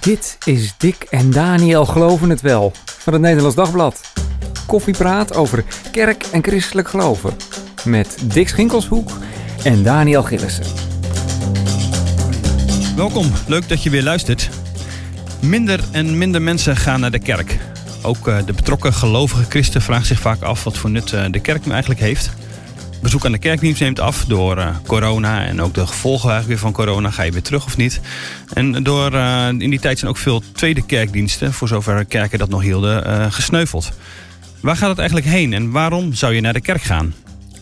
Dit is Dick en Daniel Geloven het Wel van het Nederlands Dagblad. Koffiepraat over kerk en christelijk geloven. Met Dick Schinkelshoek en Daniel Gillissen. Welkom, leuk dat je weer luistert. Minder en minder mensen gaan naar de kerk. Ook eh, de betrokken gelovige christen vraagt zich vaak af wat voor nut eh, de kerk nu eigenlijk heeft. Bezoek aan de kerkdienst neemt af door uh, corona en ook de gevolgen eigenlijk weer van corona. Ga je weer terug of niet? En door, uh, in die tijd zijn ook veel tweede kerkdiensten, voor zover kerken dat nog hielden, uh, gesneuveld. Waar gaat het eigenlijk heen en waarom zou je naar de kerk gaan?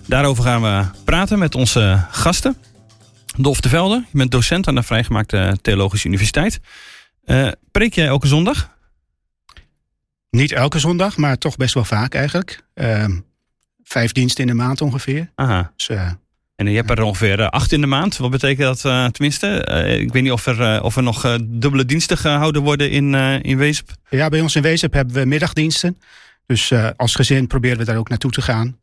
Daarover gaan we praten met onze gasten. Dolf de Velde, je bent docent aan de Vrijgemaakte Theologische Universiteit. preek jij elke zondag? Niet elke zondag, maar toch best wel vaak eigenlijk. Ehm, vijf diensten in de maand ongeveer. Aha. Dus, uh, en je hebt er ongeveer uh, acht in de maand. Wat betekent dat uh, tenminste? ik weet niet of er, of er nog dubbele diensten gehouden worden in, in Weesp. Ja, bij ons in Weesp hebben we middagdiensten. Dus als gezin proberen we daar ook naartoe te gaan.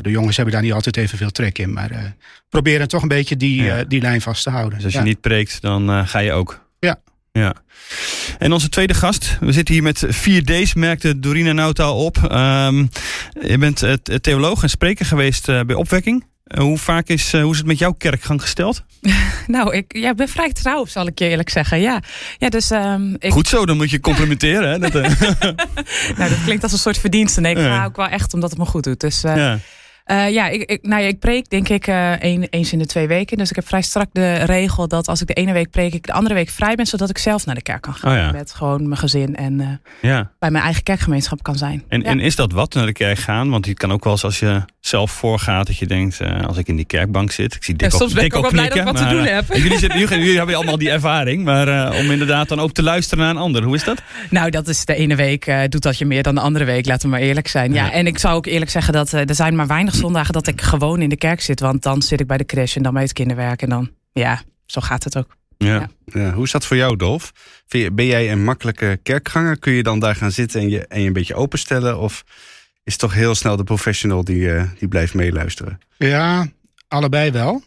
de jongens hebben daar niet altijd even veel trek in. Maar proberen toch een beetje die, ja. die lijn vast te houden. Dus als je niet preekt, dan ga je ook. Ja. En onze tweede gast, we zitten hier met 4D's, merkte Dorina Nauta op. Um, je bent uh, theoloog en spreker geweest uh, bij Opwekking. Uh, hoe vaak is, hoe is het met jouw kerkgang gesteld? nou, ik ja, ben vrij trouw, zal ik je eerlijk zeggen. Ja, ja dus, um, ik... Goed zo, dan moet je complimenteren. hè? Dat, nou, dat klinkt als een soort verdienste. Nee, ik ga ook wel echt omdat het me goed doet. Dus, ja. Uh, ja, ik, ik, nou ja, ik preek denk ik uh, een, eens in de twee weken. Dus ik heb vrij strak de regel dat als ik de ene week preek, ik de andere week vrij ben, zodat ik zelf naar de kerk kan gaan. Oh ja. Met gewoon mijn gezin en uh, ja. bij mijn eigen kerkgemeenschap kan zijn. En, en is dat wat, naar de kerk gaan? Want het kan ook wel eens als je zelf voorgaat, dat je denkt, als ik in die kerkbank zit. Ik zie Dick ja, soms ook, ben ik ook wel blij dat ik wat maar, te doen heb. Jullie, zitten, jullie, jullie hebben allemaal die ervaring, maar om inderdaad dan ook te luisteren naar een ander. Hoe is dat? Nou, dat is de ene week doet dat je meer dan de andere week, laten we maar eerlijk zijn. Ja, en ik zou ook eerlijk zeggen dat er zijn maar weinig zondagen dat ik gewoon in de kerk zit. Want dan zit ik bij de crash en dan bij het kinderwerk. En dan, ja, zo gaat het ook. Ja. Ja. ja. Hoe is dat voor jou, Dolf? Ben jij een makkelijke kerkganger? Kun je dan daar gaan zitten en je, en je een beetje openstellen? Of is toch heel snel de professional die, uh, die blijft meeluisteren? Ja, allebei wel.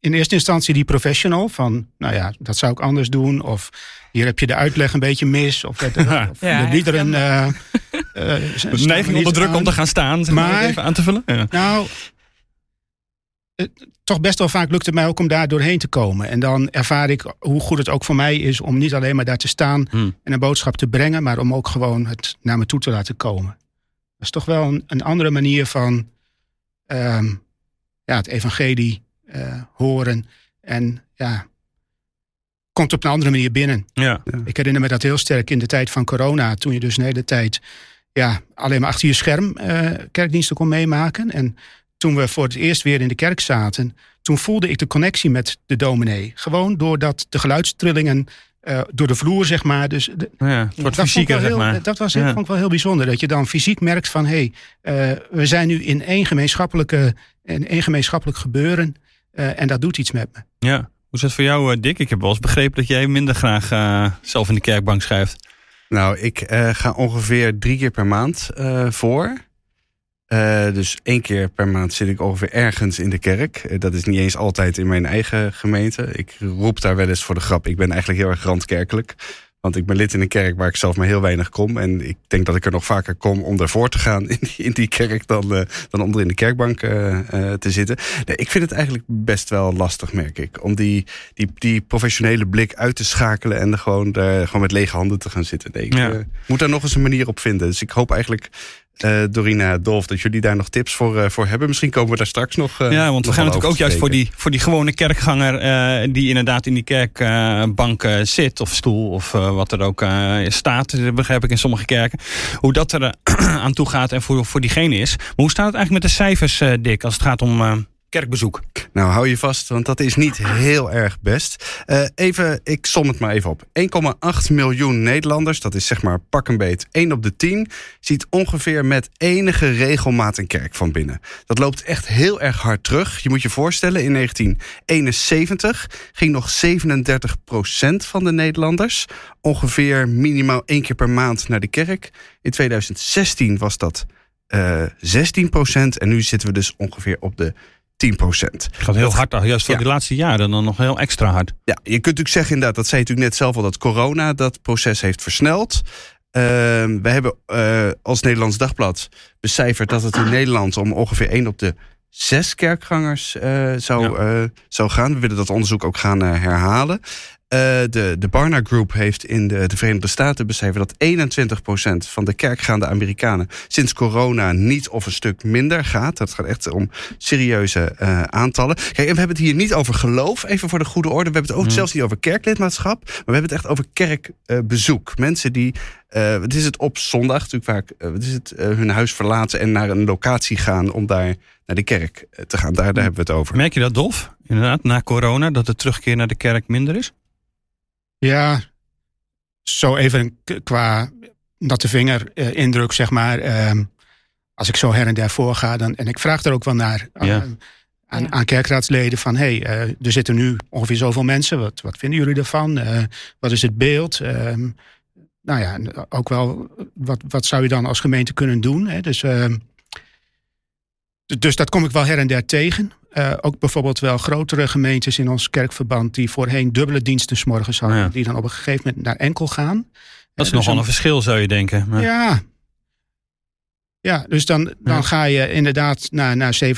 In eerste instantie die professional van, nou ja, dat zou ik anders doen. Of hier heb je de uitleg een beetje mis. Of, het, of ja, de liederen... Uh, uh, neiging onder druk aan. om te gaan staan. Zeg maar, even aan te vullen. Ja. Nou, het, toch best wel vaak lukt het mij ook om daar doorheen te komen. En dan ervaar ik hoe goed het ook voor mij is om niet alleen maar daar te staan Hmm. en een boodschap te brengen, maar om ook gewoon het naar me toe te laten komen. Dat is toch wel een, een andere manier van um, ja, het evangelie uh, horen. En ja, komt op een andere manier binnen. Ja. Ik herinner me dat heel sterk in de tijd van corona, toen je dus een hele tijd ja, alleen maar achter je scherm uh, kerkdiensten kon meemaken. En toen we voor het eerst weer in de kerk zaten, toen voelde ik de connectie met de dominee. Gewoon doordat de geluidstrillingen uh, door de vloer, zeg maar. Dus de, ja, het wordt fysieker, heel, zeg maar. Dat was, ja. vond ik wel heel bijzonder. Dat je dan fysiek merkt van, hé, hey, uh, we zijn nu in één, gemeenschappelijke, in één gemeenschappelijk gebeuren. Uh, en dat doet iets met me. Ja. Hoe is dat voor jou, Dick? Ik heb wel eens begrepen dat jij minder graag uh, zelf in de kerkbank schrijft. Nou, ik uh, ga ongeveer drie keer per maand uh, voor. Uh, dus één keer per maand zit ik ongeveer ergens in de kerk. Uh, dat is niet eens altijd in mijn eigen gemeente. Ik roep daar wel eens voor de grap. Ik ben eigenlijk heel erg randkerkelijk. Want ik ben lid in een kerk waar ik zelf maar heel weinig kom. En ik denk dat ik er nog vaker kom om ervoor te gaan in die, in die kerk dan, uh, dan om er in de kerkbank te zitten. Nee, ik vind het eigenlijk best wel lastig, merk ik. Om die, die, die professionele blik uit te schakelen en er gewoon, gewoon met lege handen te gaan zitten. Nee, ik ja. moet daar nog eens een manier op vinden. Dus ik hoop eigenlijk uh, Dorina, Dolf, dat jullie daar nog tips voor, uh, voor hebben. Misschien komen we daar straks nog. Uh, ja, want we gaan natuurlijk ook juist voor die, voor die gewone kerkganger. die inderdaad in die kerkbank zit, of stoel, of wat er ook staat. begrijp ik in sommige kerken. Hoe dat er aan toe gaat en voor, voor diegene is. Maar hoe staat het eigenlijk met de cijfers, Dick, als het gaat om kerkbezoek? Nou, hou je vast, want dat is niet heel erg best. Uh, even, ik som het maar even op. 1,8 miljoen Nederlanders, dat is zeg maar pak een beet 1 op de 10... ziet ongeveer met enige regelmaat een kerk van binnen. Dat loopt echt heel erg hard terug. Je moet je voorstellen, in 1971 ging nog 37% van de Nederlanders... ongeveer minimaal één keer per maand naar de kerk. In 2016 was dat uh, 16% en nu zitten we dus ongeveer op de 10 procent. Het gaat heel hard, juist voor ja. die laatste jaren dan nog heel extra hard. Ja, je kunt natuurlijk zeggen inderdaad, dat zei je natuurlijk net zelf al, dat corona dat proces heeft versneld. Uh, we hebben uh, als Nederlands Dagblad becijferd dat het in Nederland om ongeveer 1 op de zes kerkgangers uh, zou, ja. zou gaan. We willen dat onderzoek ook gaan herhalen. Uh, de, de Barna Group heeft in de, de Verenigde Staten beschreven dat 21% van de kerkgaande Amerikanen sinds corona niet of een stuk minder gaat. Dat gaat echt om serieuze uh, aantallen. Kijk, en we hebben het hier niet over geloof, even voor de goede orde. We hebben het ook mm. zelfs niet over kerklidmaatschap, maar we hebben het echt over kerkbezoek. Uh, Mensen die, het is het op zondag natuurlijk vaak, het is het hun huis verlaten en naar een locatie gaan om daar naar de kerk te gaan. Daar, daar hebben we het over. Merk je dat, Dolf? Inderdaad, na corona, dat de terugkeer naar de kerk minder is? Ja, zo even qua natte vinger uh, indruk, zeg maar. Uh, als ik zo her en der voorga, dan, en ik vraag er ook wel naar uh, ja. aan, ja. aan, kerkraadsleden van... hé, hey, er zitten nu ongeveer zoveel mensen, wat, wat vinden jullie ervan? wat is het beeld? Ehm, nou ja, ook wel, wat, wat zou je dan als gemeente kunnen doen? Hè? Dus, ehm, dus dat kom ik wel her en der tegen. Uh, ook bijvoorbeeld wel grotere gemeentes in ons kerkverband die voorheen dubbele diensten s morgens hadden, ja. die dan op een gegeven moment naar enkel gaan. Dat is uh, nogal dus een verschil, zou je denken. Maar... Ja. Ja, dus dan, dan ja. ga je inderdaad naar, naar 70%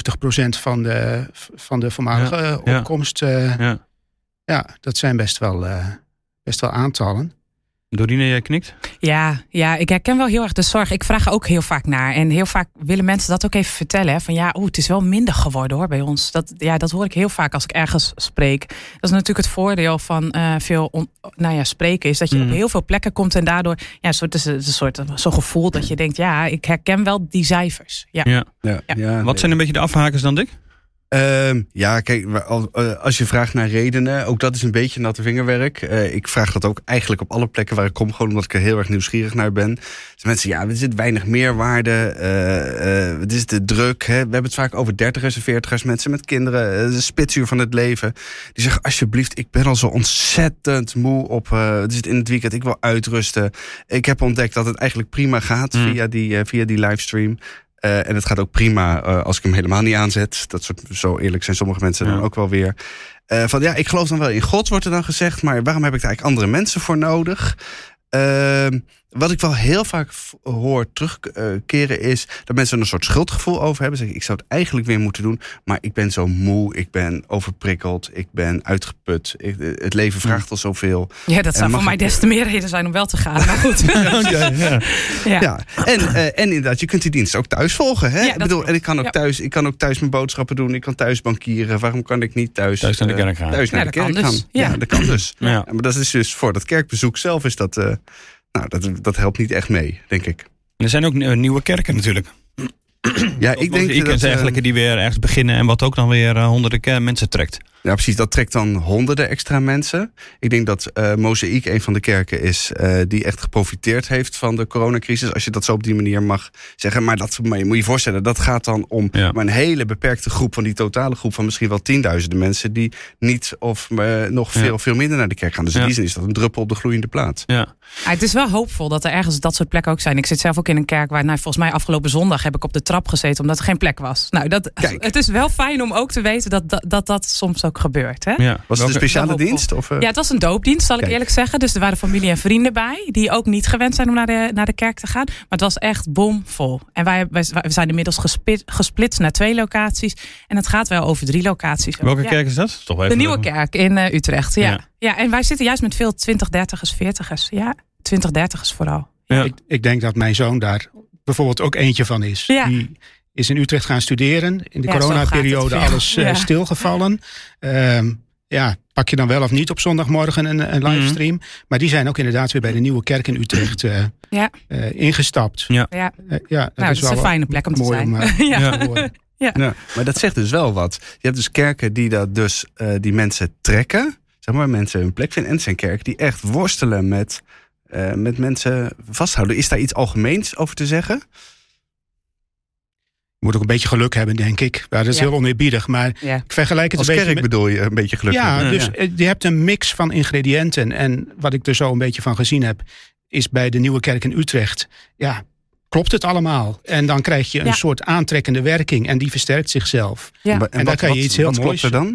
van de, van de voormalige ja. opkomst. Uh, ja. ja, dat zijn best wel, best wel aantallen. Dorine, jij knikt? Ja, ja, ik herken wel heel erg de zorg. Ik vraag er ook heel vaak naar. En heel vaak willen mensen dat ook even vertellen. Hè? Van ja, oeh, het is wel minder geworden hoor bij ons. Dat, ja, dat hoor ik heel vaak als ik ergens spreek. Dat is natuurlijk het voordeel van uh, veel on, nou ja, spreken. Is dat je mm. op heel veel plekken komt. En daardoor, ja, soort, het is een soort zo'n gevoel dat je denkt, ja, ik herken wel die cijfers. Ja. ja. ja, ja. Wat zijn een beetje de afhakers dan, Dick? Uh, ja, kijk, als je vraagt naar redenen, ook dat is een beetje natte vingerwerk. Uh, ik vraag dat ook eigenlijk op alle plekken waar ik kom, gewoon omdat ik er heel erg nieuwsgierig naar ben. Dus mensen, ja, er zit weinig meerwaarde, uh, het is de druk. Hè? We hebben het vaak over dertigers en veertigers, mensen met kinderen, de spitsuur van het leven. Die zeggen, alsjeblieft, ik ben al zo ontzettend moe op, het is in het weekend, ik wil uitrusten. Ik heb ontdekt dat het eigenlijk prima gaat mm. via, die, via die livestream. Uh, en het gaat ook prima uh, als ik hem helemaal niet aanzet. Dat soort, zo eerlijk zijn sommige mensen ja. dan ook wel weer. Uh, van ja, ik geloof dan wel in God, wordt er dan gezegd. Maar waarom heb ik daar eigenlijk andere mensen voor nodig? Wat ik wel heel vaak hoor terugkeren is dat mensen er een soort schuldgevoel over hebben. Zeggen, ik zou het eigenlijk weer moeten doen, maar ik ben zo moe, ik ben overprikkeld, ik ben uitgeput. Ik, het leven vraagt al zoveel. Ja, dat zou voor mij des te meer reden zijn om wel te gaan. Maar goed. ja, ja. ja. ja. En, uh, en inderdaad, je kunt die dienst ook thuis volgen. Hè? Ja, ik bedoel, en ik kan, ook thuis, ik kan ook thuis mijn boodschappen doen, ik kan thuis bankieren. Waarom kan ik niet thuis, thuis naar de kerk gaan? Thuis naar de kerk dus. gaan. Ja. dat kan dus. Maar dat is dus voor dat kerkbezoek zelf is dat. Uh, nou, dat, dat helpt niet echt mee, denk ik. Er zijn ook nieuwe kerken natuurlijk. Ja, ik denk dat... dat, dergelijke die weer ergens beginnen en wat ook dan weer uh, honderden mensen trekt. Ja, precies. Dat trekt dan honderden extra mensen. Ik denk dat uh, Mozaïek een van de kerken is uh, die echt geprofiteerd heeft van de coronacrisis. Als je dat zo op die manier mag zeggen. Maar dat maar je moet je voorstellen, dat gaat dan om ja. maar een hele beperkte groep van die totale groep van misschien wel tienduizenden mensen die niet of uh, nog veel, ja. veel minder naar de kerk gaan. Dus in die zin is dat een druppel op de gloeiende plaat. Ja. Ja, het is wel hoopvol dat er ergens dat soort plekken ook zijn. Ik zit zelf ook in een kerk waar, nou, volgens mij afgelopen zondag heb ik op de trap gezeten omdat er geen plek was. Nou, dat, Kijk. het is wel fijn om ook te weten dat dat, dat, dat soms ook gebeurt. Hè? Ja. Was het een speciale dienst? Of, uh... Ja, het was een doopdienst, zal Kijk. ik eerlijk zeggen. Dus er waren familie en vrienden bij, die ook niet gewend zijn om naar de, naar de kerk te gaan. Maar het was echt bomvol. En wij, wij, wij zijn inmiddels gesplit, gesplitst naar twee locaties. En het gaat wel over drie locaties. Welke ja. kerk is dat? Toch de Nieuwe Kerk in uh, Utrecht, ja. ja. ja. en wij zitten juist met veel 20, 30ers, 40ers. Ja, 20, 30ers vooral. Ja. Ik, ik denk dat mijn zoon daar bijvoorbeeld ook eentje van is. Ja. Die is in Utrecht gaan studeren. In de Ja, coronaperiode alles Ja. stilgevallen. Ehm, ja, pak je dan wel of niet op zondagmorgen een, een livestream. Mhm. Maar die zijn ook inderdaad weer bij de Nieuwe Kerk in Utrecht uh, Ja. uh, ingestapt. Ja. Ja. Uh, ja, dat Nou, is dat is wel een fijne plek om te mooi zijn. Om, uh, Ja. te horen. Ja, maar dat zegt dus wel wat. Je hebt dus kerken die dat dus uh, die mensen trekken, zeg maar, mensen hun plek vinden. En het zijn kerken die echt worstelen met, uh, met mensen vasthouden. Is daar iets algemeens over te zeggen? Je moet ook een beetje geluk hebben, denk ik. Ja, dat is Ja. heel oneerbiedig, maar Ja. ik vergelijk het Als een beetje kerk bedoel je een beetje gelukkig. Ja, dus eh, je hebt een mix van ingrediënten. En wat ik er zo een beetje van gezien heb, is bij de Nieuwe Kerk in Utrecht. Ja, klopt het allemaal. En dan krijg je een soort aantrekkende werking en die versterkt zichzelf. Ja. En, en dan kan je iets heel wat moois. Wat klopt er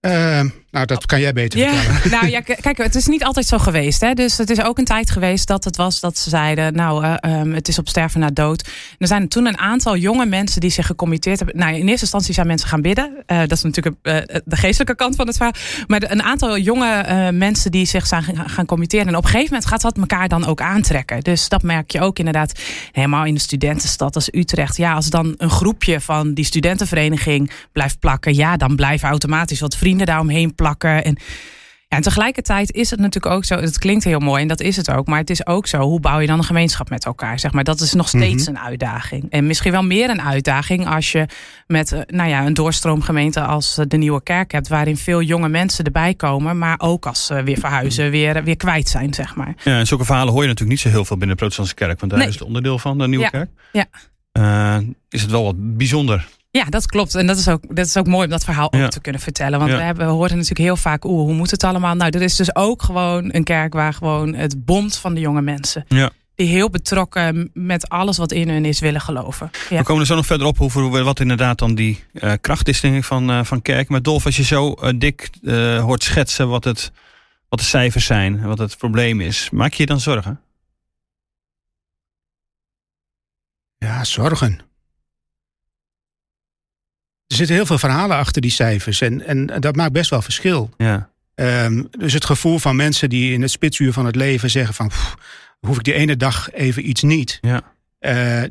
dan? Uh, nou, dat kan jij beter ja. vertellen. Nou ja, kijk, het is niet altijd zo geweest. Hè? Dus het is ook een tijd geweest dat het was dat ze zeiden... nou, uh, um, het is op sterven na dood. er zijn toen een aantal jonge mensen die zich gecommitteerd hebben. Nou, in eerste instantie zijn mensen gaan bidden. Uh, dat is natuurlijk de geestelijke kant van het verhaal. Maar een aantal jonge mensen die zich zijn gaan committeren. En op een gegeven moment gaat dat elkaar dan ook aantrekken. Dus dat merk je ook inderdaad helemaal in de studentenstad als Utrecht. Ja, als dan een groepje van die studentenvereniging blijft plakken... ja, dan blijven automatisch wat vrienden daaromheen plakken plakken. En, ja, en tegelijkertijd is het natuurlijk ook zo, het klinkt heel mooi en dat is het ook, maar het is ook zo, hoe bouw je dan een gemeenschap met elkaar? Zeg maar, dat is nog steeds mhm. een uitdaging. En misschien wel meer een uitdaging als je met eh, nou ja, een doorstroomgemeente als eh, de Nieuwe Kerk hebt, waarin veel jonge mensen erbij komen, maar ook als ze weer verhuizen, weer, weer kwijt zijn, zeg maar. Ja, en zulke verhalen hoor je natuurlijk niet zo heel veel binnen de Protestantse Kerk, want daar is het onderdeel van, de Nieuwe Kerk. Ja. Uh, is het wel wat bijzonder. Ja, dat klopt. En dat is ook, dat is ook mooi om dat verhaal ook te kunnen vertellen. Want we, hebben, we horen natuurlijk heel vaak, oeh, hoe moet het allemaal? Nou, er is dus ook gewoon een kerk waar gewoon het bond van de jonge mensen. Ja. Die heel betrokken met alles wat in hun is willen geloven. Ja. We komen er zo nog verder op hoe, wat inderdaad dan die uh, kracht is denk ik, van, uh, van kerk. Maar Dolf, als je zo uh, dik hoort schetsen wat, het, wat de cijfers zijn, wat het probleem is. Maak je je dan zorgen? Ja, zorgen er zitten heel veel verhalen achter die cijfers. En, en dat maakt best wel verschil. Ja. Um, dus het gevoel van mensen die in het spitsuur van het leven zeggen van... hoef ik die ene dag even iets niet. Ja. Uh,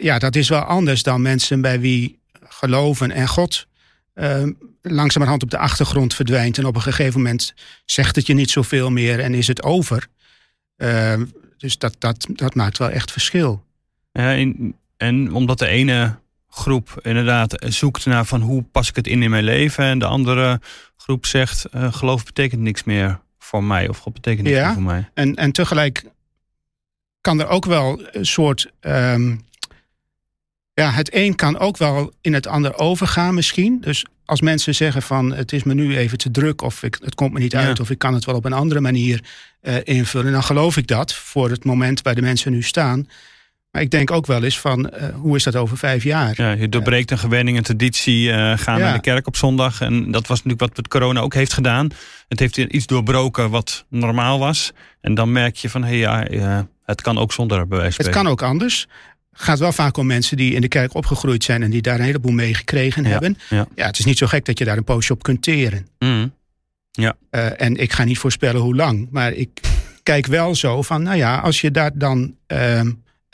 ja, dat is wel anders dan mensen bij wie geloven en God... Uh, langzamerhand op de achtergrond verdwijnt. En op een gegeven moment zegt het je niet zoveel meer en is het over. Uh, dus dat, dat, dat maakt wel echt verschil. Ja, en, en omdat de ene groep inderdaad zoekt naar van hoe pas ik het in in mijn leven. En de andere groep zegt uh, geloof betekent niks meer voor mij. Of God betekent niks meer voor mij. En, en tegelijk kan er ook wel een soort... Um, ja, het een kan ook wel in het ander overgaan misschien. Dus als mensen zeggen van het is me nu even te druk... of ik, het komt me niet uit of ik kan het wel op een andere manier uh, invullen... dan geloof ik dat voor het moment waar de mensen nu staan... Maar ik denk ook wel eens van, uh, hoe is dat over vijf jaar? Ja, je doorbreekt een gewenning, een traditie, uh, gaan naar de kerk op zondag. En dat was natuurlijk wat het corona ook heeft gedaan. Het heeft iets doorbroken wat normaal was. En dan merk je van, hé hey, ja, het kan ook zonder bewijs. Het kan ook anders gaat wel vaak om mensen die in de kerk opgegroeid zijn en die daar een heleboel mee gekregen hebben. Ja, ja. het is niet zo gek dat je daar een poosje op kunt teren. Mm. Ja. Uh, en ik ga niet voorspellen hoe lang, maar ik kijk wel zo van, nou ja, als je daar dan uh,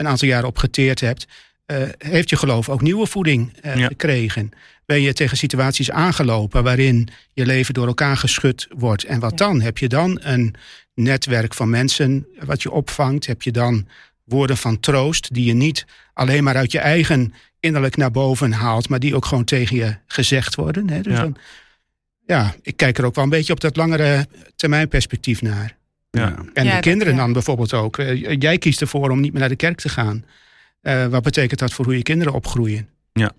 een aantal jaren op geteerd hebt, uh, heeft je geloof ook nieuwe voeding uh, gekregen. Ben je tegen situaties aangelopen waarin je leven door elkaar geschud wordt. En wat dan? Heb je dan een netwerk van mensen wat je opvangt? Heb je dan woorden van troost die je niet alleen maar uit je eigen innerlijk naar boven haalt, maar die ook gewoon tegen je gezegd worden? Hè? Dus ja. Dan, ja, ik kijk er ook wel een beetje op dat langere termijn perspectief naar. Ja. En de kinderen dan bijvoorbeeld ook. Eh, jij kiest ervoor om niet meer naar de kerk te gaan. Uh, wat betekent dat voor hoe je kinderen opgroeien? Ja.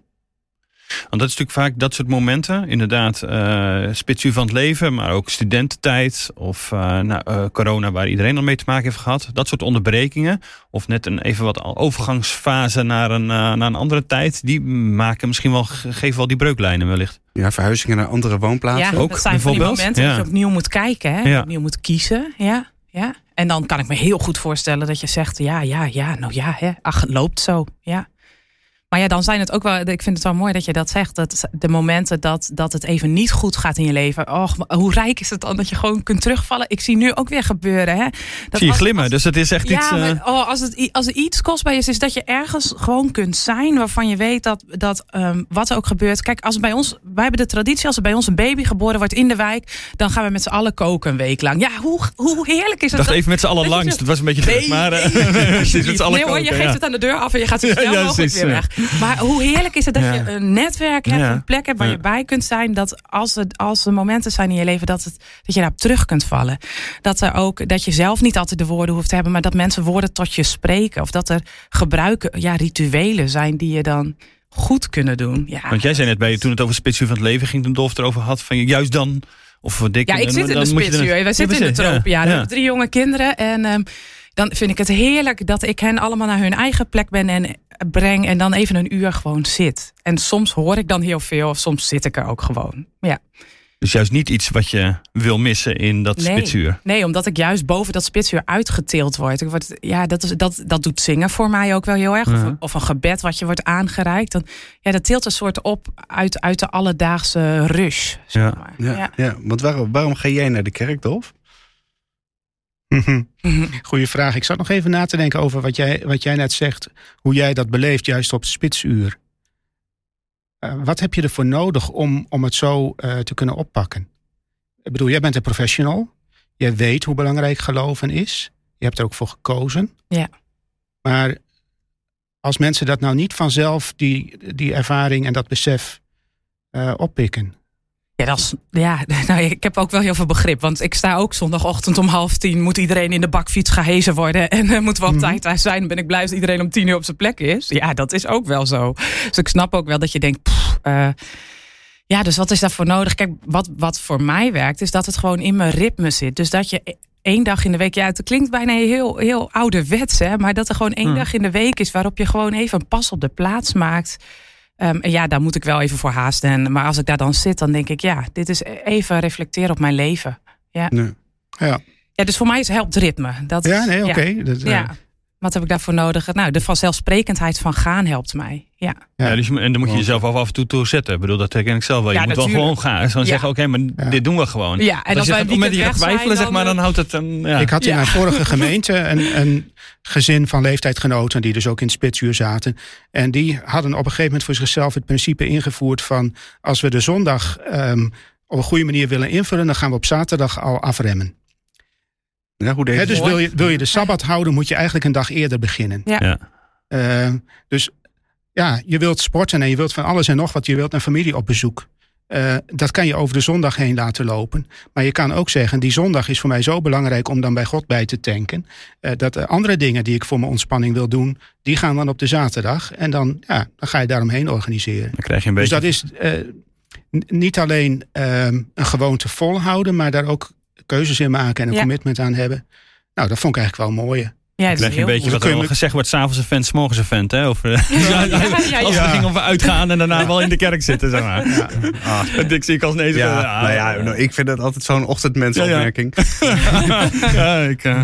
Want dat is natuurlijk vaak dat soort momenten. Inderdaad, uh, spitsuur van het leven, maar ook studententijd of uh, nou, uh, corona waar iedereen al mee te maken heeft gehad. Dat soort onderbrekingen. Of net een even wat overgangsfase naar een, naar een andere tijd. Die maken misschien wel, geven wel die breuklijnen wellicht. Ja, verhuizingen naar andere woonplaatsen. Ja, ook, dat zijn van die momenten dat je opnieuw moet kijken. Hè? Ja. Opnieuw moet kiezen. Ja, ja. En dan kan ik me heel goed voorstellen dat je zegt, ja, ja, ja, nou ja, hè, ach, het loopt zo. Ja. Maar ja, dan zijn het ook wel. Ik vind het wel mooi dat je dat zegt. Dat de momenten dat, dat het even niet goed gaat in je leven. Och, hoe rijk is het dan dat je gewoon kunt terugvallen? Ik zie nu ook weer gebeuren. Hè? Dat zie je glimmen. dus het is echt ja, iets. Maar, uh... oh, als, het, als er iets kostbaar is, is dat je ergens gewoon kunt zijn. Waarvan je weet dat, dat um, wat er ook gebeurt. Kijk, als bij ons. Wij hebben de traditie. Als er bij ons een baby geboren wordt in de wijk. Dan gaan we met z'n allen koken een week lang. Ja, hoe, hoe heerlijk is het? Ik dacht even met z'n allen langs. Het was een beetje. Nee, maar, nee, nee, nee, nee hoor, je geeft het aan de deur af en je gaat zo snel ja, mogelijk weer weg. Maar hoe heerlijk is het dat je een netwerk hebt, een plek hebt waar je bij kunt zijn. Dat als, het, als er momenten zijn in je leven dat, het, dat je daarop terug kunt vallen. Dat, er ook, dat je zelf niet altijd de woorden hoeft te hebben, maar dat mensen woorden tot je spreken. Of dat er gebruiken, ja, rituelen zijn die je dan goed kunnen doen. Ja, Want jij zei net bij je, toen het over spitsuur van het leven ging, toen Dolf erover had, van juist dan. Of dik, ja, ik zit in de spitsuur. Wij zitten in de tropen. Ja, ja. drie jonge kinderen. En um, dan vind ik het heerlijk dat ik hen allemaal naar hun eigen plek ben en breng en dan even een uur gewoon zit. En soms hoor ik dan heel veel, of soms zit ik er ook gewoon. Ja. Dus juist niet iets wat je wil missen in dat nee, spitsuur. Nee, omdat ik juist boven dat spitsuur uitgeteeld word. Ik word ja, dat, is, dat, dat doet zingen voor mij ook wel heel erg. Of, of, een gebed wat je wordt aangereikt. Dan, ja, dat tilt een soort op uit, uit de alledaagse rush. Zeg ja. Maar. Ja, ja. ja, want waarom, waarom ga jij naar de kerk, Dolf? Goeie vraag. Ik zat nog even na te denken over wat jij, wat jij net zegt. Hoe jij dat beleeft, juist op spitsuur. Uh, wat heb je ervoor nodig om, om het zo uh, te kunnen oppakken? Ik bedoel, jij bent een professional. Jij weet hoe belangrijk geloven is. Je hebt er ook voor gekozen. Ja. Maar als mensen dat nou niet vanzelf, die, die ervaring en dat besef uh, oppikken. Ja, dat is, ja nou, ik heb ook wel heel veel begrip. Want ik sta ook zondagochtend om half tien. Moet iedereen in de bakfiets gehezen worden. En uh, moeten we op mm -hmm. tijd thuis zijn. Dan ben ik blij dat iedereen om tien uur op zijn plek is. Ja, dat is ook wel zo. Dus ik snap ook wel dat je denkt. Pff, uh, ja, dus wat is daarvoor nodig? Kijk, wat, wat voor mij werkt, is dat het gewoon in mijn ritme zit. Dus dat je één dag in de week, ja, het klinkt bijna heel, heel ouderwets, hè, maar dat er gewoon één mm. dag in de week is waarop je gewoon even een pas op de plaats maakt. Um, en ja, daar moet ik wel even voor haasten. Maar als ik daar dan zit, dan denk ik, ja, dit is even reflecteren op mijn leven. Ja. Nee. Ja. Ja, dus voor mij is helpt ritme. Dat ja, nee, oké. Okay. Ja. ja. Wat heb ik daarvoor nodig? Nou, de vanzelfsprekendheid van gaan helpt mij. Ja. ja dus, en dan moet je jezelf af en toe toe zetten. Ik bedoel, dat herken ik zelf wel. Je ja, moet natuurlijk. wel gewoon gaan. Gewoon ja. zeggen, oké, okay, maar dit doen we gewoon. Ja, en als, je gaat, met je gaat twijfelen, zeg maar, dan houdt het een... Ja. Ik had in mijn vorige gemeente een, een gezin van leeftijdgenoten... die dus ook in spitsuur zaten. En die hadden op een gegeven moment voor zichzelf het principe ingevoerd van... als we de zondag um, op een goede manier willen invullen... dan gaan we op zaterdag al afremmen. Ja, hoe He, dus wil je, wil je de Sabbat houden, moet je eigenlijk een dag eerder beginnen. Ja. Uh, dus ja, je wilt sporten en je wilt van alles en nog wat. Je wilt een familie op bezoek. Uh, dat kan je over de zondag heen laten lopen. Maar je kan ook zeggen, die zondag is voor mij zo belangrijk om dan bij God bij te tanken. Uh, dat de andere dingen die ik voor mijn ontspanning wil doen, die gaan dan op de zaterdag. En dan, ja, dan ga je daaromheen organiseren. Dan krijg je een beetje... Dus dat is niet alleen een gewoonte volhouden, maar daar ook keuzes in maken en een ja. commitment aan hebben. Nou, dat vond ik eigenlijk wel mooi. Ja, krijg je een beetje wat er al gezegd wordt, s'avonds een vent, s'morgens een vent. Hè? Of, ja, ja, ja, als we gingen of we uitgaan en daarna wel in de kerk zitten, zeg maar. Ja. Ah, dik zie ik als nee. Ja, ah, nou ja, nou, ik vind dat altijd zo'n ochtendmensopmerking. Ja, ik... Uh...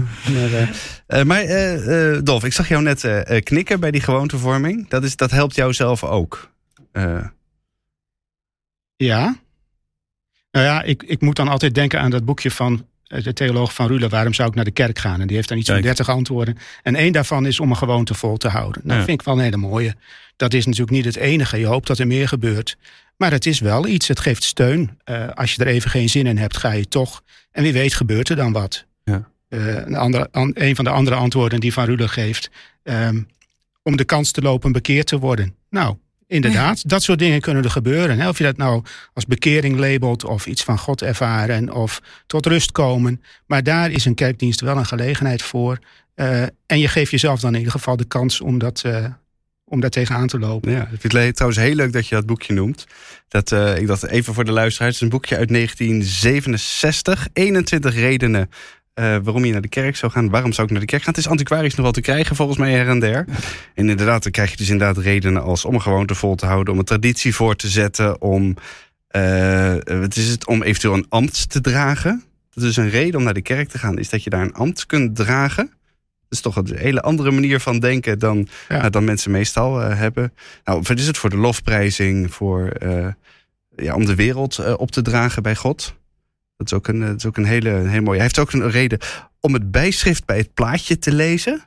Maar, uh, maar uh, Dolf, ik zag jou net knikken bij die gewoontevorming. Dat, is, dat helpt jou zelf ook. Ja. Nou ja, ik, ik moet dan altijd denken aan dat boekje van de theoloog van Rule, waarom zou ik naar de kerk gaan? En die heeft dan iets van dertig antwoorden. En één daarvan is om een gewoonte vol te houden. Nou, ja. vind ik wel een hele mooie. Dat is natuurlijk niet het enige. Je hoopt dat er meer gebeurt. Maar het is wel iets. Het geeft steun. Uh, als je er even geen zin in hebt, ga je toch. En wie weet gebeurt er dan wat. Ja. Uh, een, andere, an, een van de andere antwoorden die Van Rule geeft. Um, om de kans te lopen bekeerd te worden. Nou, Inderdaad, dat soort dingen kunnen er gebeuren. Hè? Of je dat nou als bekering labelt of iets van God ervaren of tot rust komen. Maar daar is een kerkdienst wel een gelegenheid voor. Uh, en je geeft jezelf dan in ieder geval de kans om dat, uh, om daar tegenaan te lopen. Ja, ik vind het trouwens heel leuk dat je dat boekje noemt. Dat, uh, ik dacht even voor de luisteraars, het is een boekje uit 1967. 21 redenen uh, waarom je naar de kerk zou gaan. Waarom zou ik naar de kerk gaan? Het is antiquarisch nog wel te krijgen, volgens mij her en der. En inderdaad, dan krijg je dus inderdaad redenen als om een gewoonte vol te houden, om een traditie voor te zetten, om, uh, wat is het, om eventueel een ambt te dragen. Dat is een reden om naar de kerk te gaan, is dat je daar een ambt kunt dragen. Dat is toch een hele andere manier van denken dan, ja. uh, dan mensen meestal uh, hebben. Nou, wat is het voor de lofprijzing, voor, ja, om de wereld op te dragen bij God? Dat is ook een, dat is ook een hele, een hele mooie. Hij heeft ook een reden om het bijschrift bij het plaatje te lezen.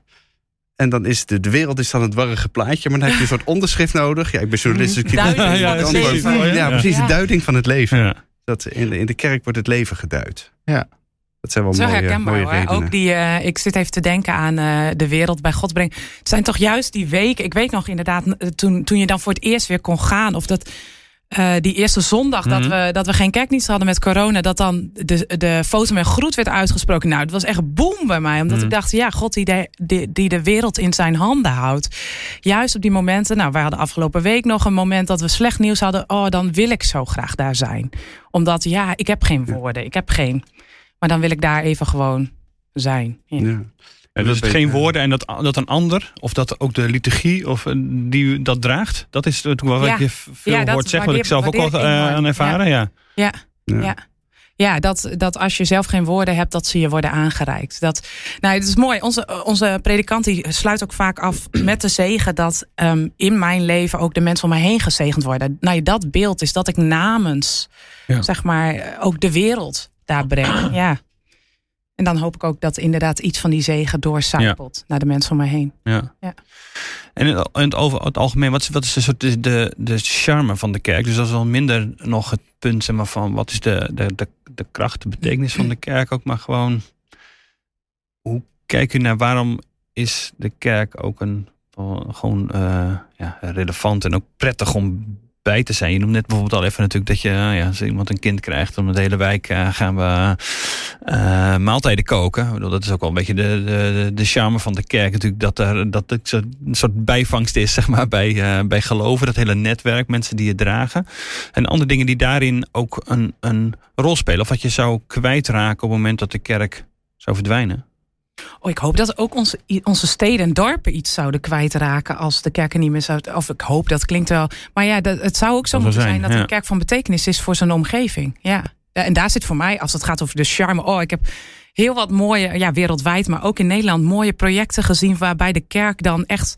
En dan is de, de wereld is dan het warrige plaatje, maar dan heb je een soort onderschrift nodig. Ja, ik ben journalist, dus ik ja, ja, ja, ja, precies, de duiding van het leven. Dat in, de, in de kerk wordt het leven geduid. Ja. Dat zijn wel Zo mooie, herkenbaar mooie redenen. Ook die, uh, ik zit even te denken aan uh, de wereld bij God brengen. Het zijn toch juist die weken. Ik weet nog inderdaad, toen, toen je dan voor het eerst weer kon gaan. Of dat uh, die eerste zondag mm -hmm. dat, we, dat we geen kerkdienst hadden met corona, dat dan de, de foto met groet werd uitgesproken. Nou, het was echt boem bij mij. Omdat mm -hmm. ik dacht, ja, God die de, die, die de wereld in zijn handen houdt. Juist op die momenten, nou, wij hadden afgelopen week nog een moment dat we slecht nieuws hadden. Oh, dan wil ik zo graag daar zijn. Omdat, ja, ik heb geen woorden, ik heb geen. Maar dan wil ik daar even gewoon zijn. Ja. Ja. Ja, dus het geen woorden en dat, dat een ander, of dat ook de liturgie of die dat draagt, dat is wat je veel ja, hoort zeggen, wat ik zelf ook al aan ervaren. Ja, ja. ja. Ja, dat, dat als je zelf geen woorden hebt, dat ze je worden aangereikt. Dat, nou, het is mooi. Onze, onze predikant die sluit ook vaak af met de zegen dat um, in mijn leven ook de mensen om mij heen gezegend worden. Nou, dat beeld is dat ik namens, zeg maar, ook de wereld daar breng. Ja. En dan hoop ik ook dat inderdaad iets van die zegen doorcijpelt naar de mensen om mij heen. Ja. ja. En in het, over het algemeen, wat is, wat is de, soort de, de charme van de kerk? Dus dat is wel minder nog het punt zeg maar, van wat is de, de, de, de kracht, de betekenis van de kerk ook, maar gewoon hoe kijk u naar waarom is de kerk ook een gewoon uh, ja, relevant en ook prettig om bij te zijn. Je noemt net bijvoorbeeld al even natuurlijk dat je, ja, als iemand een kind krijgt, om de hele wijk uh, gaan we uh, maaltijden koken. Ik bedoel, dat is ook wel een beetje de, de, de charme van de kerk natuurlijk, dat er dat het een soort bijvangst is, zeg maar, bij, bij geloven. Dat hele netwerk, mensen die je dragen. En andere dingen die daarin ook een, een rol spelen. Of wat je zou kwijtraken op het moment dat de kerk zou verdwijnen. Oh, ik hoop dat ook onze, onze steden en dorpen iets zouden kwijtraken als de kerken niet meer zouden. Of ik hoop, dat klinkt wel. Maar ja, dat, het zou ook zo moeten zijn, dat een kerk van betekenis is voor zijn omgeving. Ja. En daar zit voor mij, als het gaat over de charme. Oh, ik heb heel wat mooie, ja, wereldwijd, maar ook in Nederland, mooie projecten gezien waarbij de kerk dan echt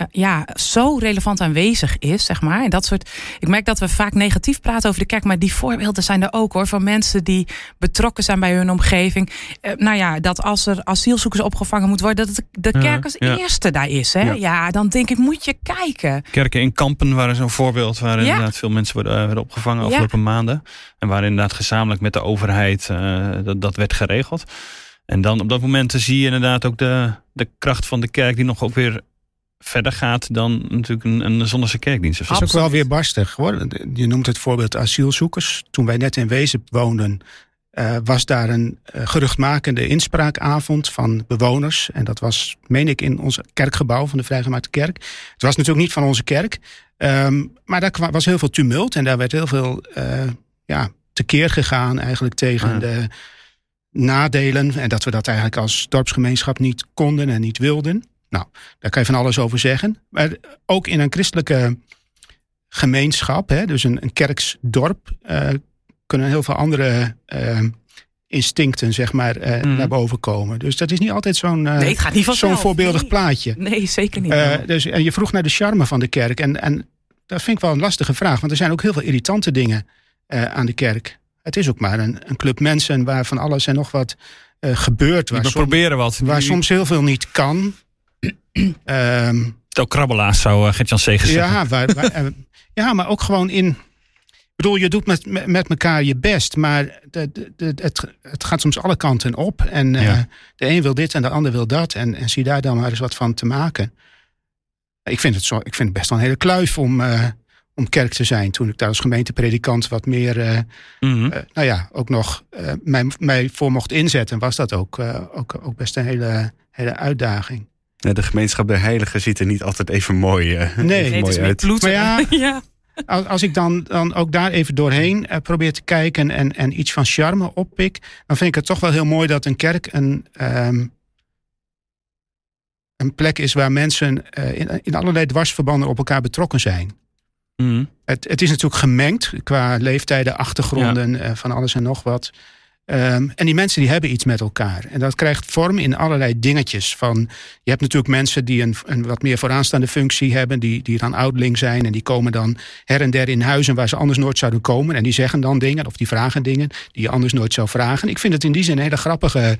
uh, ja, zo relevant aanwezig is, zeg maar. En dat soort. Ik merk dat we vaak negatief praten over de kerk, maar die voorbeelden zijn er ook hoor. Van mensen die betrokken zijn bij hun omgeving. Uh, nou ja, dat als er asielzoekers opgevangen moet worden, dat de kerk als eerste daar is. Hè? Ja. dan denk ik, moet je kijken. Kerken in Kampen waren zo'n voorbeeld waar inderdaad veel mensen worden, uh, werden opgevangen afgelopen maanden. En waar inderdaad gezamenlijk met de overheid dat, dat werd geregeld. En dan op dat moment zie je inderdaad ook de, de kracht van de kerk die nog ook weer verder gaat dan natuurlijk een, een zonderse kerkdienst. Dat is ook wel weer barstig. Hoor. Je noemt het voorbeeld asielzoekers. Toen wij net in Wezen woonden, uh, was daar een uh, geruchtmakende inspraakavond van bewoners. En dat was, meen ik, in ons kerkgebouw van de Vrijgemaakte Kerk. Het was natuurlijk niet van onze kerk. Um, maar daar was heel veel tumult en daar werd heel veel uh, ja, tekeer gegaan eigenlijk tegen ah. de nadelen. En dat we dat eigenlijk als dorpsgemeenschap niet konden en niet wilden. Nou, daar kan je van alles over zeggen. Maar ook in een christelijke gemeenschap, hè, dus een, een kerksdorp, uh, kunnen heel veel andere uh, instincten zeg maar, uh, mm. naar boven komen. Dus dat is niet altijd zo'n nee, zo'n voorbeeldig nee. plaatje. Nee, zeker niet. dus, en je vroeg naar de charme van de kerk. En, en dat vind ik wel een lastige vraag, want er zijn ook heel veel irritante dingen aan de kerk. Het is ook maar een, een club mensen waar van alles en nog wat gebeurt. Waar, proberen wat. waar soms heel veel niet kan. Um, ook krabbelaars zou uh, Gert-Jan Segers ja, waar, uh, ja, maar ook gewoon in... Ik bedoel, je doet met, met elkaar je best, maar de, de, het, het gaat soms alle kanten op. En uh, de een wil dit en de ander wil dat. En, en zie daar dan maar eens wat van te maken. Ik vind het, zo, ik vind het best wel een hele kluif om, om kerk te zijn. Toen ik daar als gemeentepredikant wat meer, mm -hmm. nou ja, ook nog mij, mij voor mocht inzetten, was dat ook, ook, ook best een hele, hele uitdaging de gemeenschap der heiligen ziet er niet altijd even mooi, uh, nee, even mooi uit. Maar ja, ja. Als, als ik dan, dan ook daar even doorheen uh, probeer te kijken en, en iets van charme oppik, dan vind ik het toch wel heel mooi dat een kerk een, um, een plek is waar mensen uh, in, in allerlei dwarsverbanden op elkaar betrokken zijn. Mm. Het, het is natuurlijk gemengd qua leeftijden, achtergronden, ja. van alles en nog wat. Um, en die mensen die hebben iets met elkaar. En dat krijgt vorm in allerlei dingetjes. Van, je hebt natuurlijk mensen die een, een wat meer vooraanstaande functie hebben. Die, die dan oudeling zijn. En die komen dan her en der in huizen waar ze anders nooit zouden komen. En die zeggen dan dingen of die vragen dingen die je anders nooit zou vragen. Ik vind het in die zin een hele grappige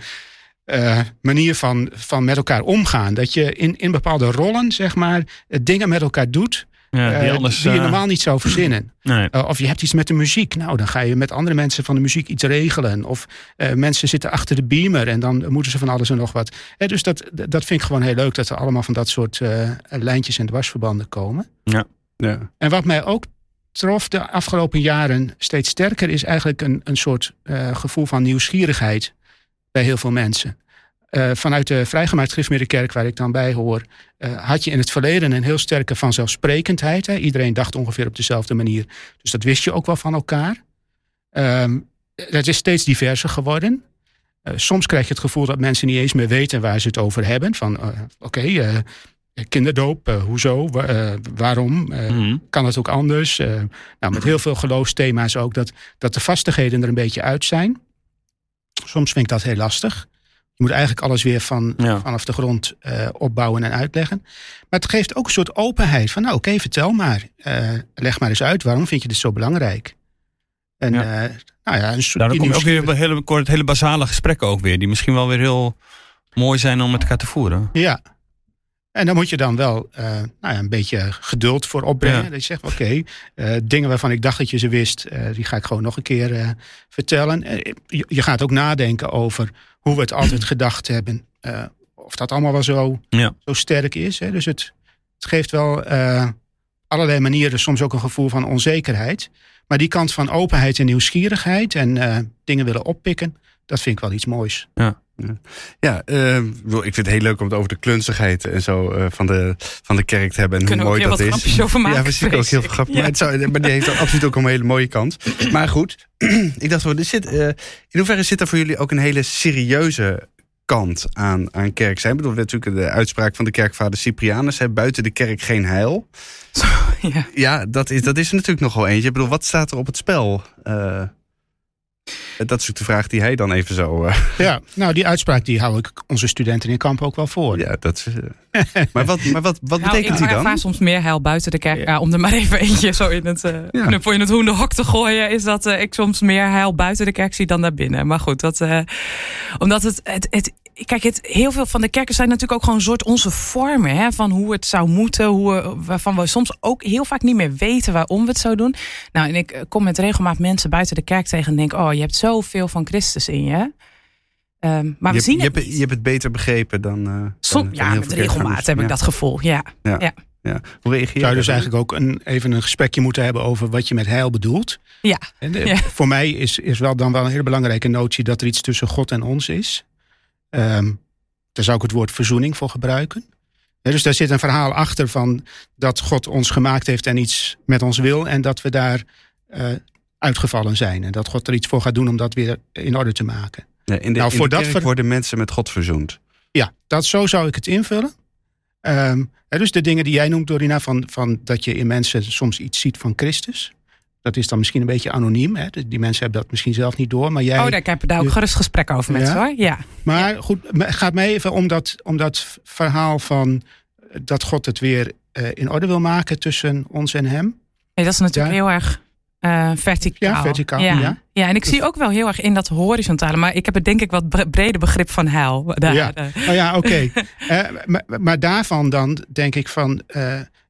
uh, manier van, van met elkaar omgaan. Dat je in, in bepaalde rollen, zeg maar, dingen met elkaar doet. Ja, die, eh, anders, die je eh, normaal niet zou verzinnen. Nee. Uh, of je hebt iets met de muziek. Nou, dan ga je met andere mensen van de muziek iets regelen. Of uh, mensen zitten achter de beamer en dan moeten ze van alles en nog wat. dus dat, dat vind ik gewoon heel leuk dat er allemaal van dat soort lijntjes en dwarsverbanden komen. Ja. ja. En wat mij ook trof de afgelopen jaren steeds sterker is eigenlijk een, een soort gevoel van nieuwsgierigheid bij heel veel mensen. Uh, vanuit de vrijgemaakt Griffmiddenkerk, waar ik dan bij hoor, uh, had je in het verleden een heel sterke vanzelfsprekendheid. Hè? Iedereen dacht ongeveer op dezelfde manier. Dus dat wist je ook wel van elkaar. Um, dat is steeds diverser geworden. soms krijg je het gevoel dat mensen niet eens meer weten waar ze het over hebben. Van oké, kinderdoop, hoezo, waarom, mhm. kan het ook anders? nou, met heel veel geloofsthema's ook, dat, dat de vastigheden er een beetje uit zijn. Soms vind ik dat heel lastig. Je moet eigenlijk alles weer van, vanaf de grond uh, opbouwen en uitleggen. Maar het geeft ook een soort openheid van, nou oké, vertel maar. Uh, leg maar eens uit, waarom vind je dit zo belangrijk? En ja. Uh, nou ja, een soort Daarom kom je ook weer hele, kort, hele basale gesprekken ook weer. Die misschien wel weer heel mooi zijn om met elkaar te voeren. Ja. En daar moet je dan wel nou ja, een beetje geduld voor opbrengen. Dat je zegt, oké, dingen waarvan ik dacht dat je ze wist, die ga ik gewoon nog een keer vertellen. Je, je gaat ook nadenken over hoe we het altijd gedacht hebben. Of dat allemaal wel zo, ja. zo sterk is. Hè? Dus het, het geeft wel allerlei manieren soms ook een gevoel van onzekerheid. Maar die kant van openheid en nieuwsgierigheid en dingen willen oppikken, dat vind ik wel iets moois. Ja. Ja, uh, ik vind het heel leuk om het over de klunzigheid en zo uh, van, de, van de kerk te hebben. En hoe mooi dat is. Over maken, ja, zien ook heel veel grappen. Ja. Maar, het zou, maar die heeft absoluut ook een hele mooie kant. Maar goed, ik dacht, er zit, uh, in hoeverre zit er voor jullie ook een hele serieuze kant aan, aan kerk zijn? Ik bedoel, natuurlijk de uitspraak van de kerkvader Cyprianus: hè, buiten de kerk geen heil. ja, ja dat, is, dat is er natuurlijk nog wel eentje. Ik bedoel, wat staat er op het spel? Dat is ook de vraag die hij dan even zo. Uh... Ja, nou, die uitspraak die hou ik onze studenten in kamp ook wel voor. Ja, dat is. Uh... maar wat, maar wat, wat nou, betekent die dan? Ik soms meer heil buiten de kerk. Ja. om er maar even eentje zo in het, uh, ja. knuppel in het hoenderhok te gooien. Is dat ik soms meer heil buiten de kerk zie dan daar binnen. Maar goed, dat, omdat het, het, het kijk, het, heel veel van de kerken zijn natuurlijk ook gewoon een soort onze vormen hè, van hoe het zou moeten, hoe waarvan we soms ook heel vaak niet meer weten waarom we het zo doen. Nou, en ik kom met regelmaat mensen buiten de kerk tegen en denk: Oh, je hebt zoveel van Christus in je. Um, maar je we zien je, hebt, je hebt het beter begrepen dan. Uh, Som, ja, met regelmaat heb ik dat gevoel. Ja. ja. ja. ja. Hoe reageer je? Zou je dus eigenlijk ook een, even een gesprekje moeten hebben over wat je met heil bedoelt? Ja. En Voor mij is, is wel dan wel een hele belangrijke notie dat er iets tussen God en ons is. Um, daar zou ik het woord verzoening voor gebruiken. dus daar zit een verhaal achter van dat God ons gemaakt heeft en iets met ons wil. En dat we daar uh, uitgevallen zijn. En dat God er iets voor gaat doen om dat weer in orde te maken. Ja, in de, nou, voor dat worden mensen met God verzoend. Ja, dat, zo zou ik het invullen. Um, dus de dingen die jij noemt, Dorina, van, van dat je in mensen soms iets ziet van Christus. Dat is dan misschien een beetje anoniem. Hè? Die mensen hebben dat misschien zelf niet door. Maar jij, oh, daar heb ik daar ook gerust gesprek over met ja. hoor. Ja. Maar goed, gaat mij even om dat, om dat verhaal van dat God het weer uh, in orde wil maken tussen ons en hem. Nee, dat is natuurlijk heel erg uh, verticaal. Ja, verticaal. Ja. ja. en ik zie ook wel heel erg in dat horizontale. Maar ik heb het denk ik wat breder begrip van heil. Daar. Ja, oh ja oké. uh, maar, maar, daarvan dan denk ik van...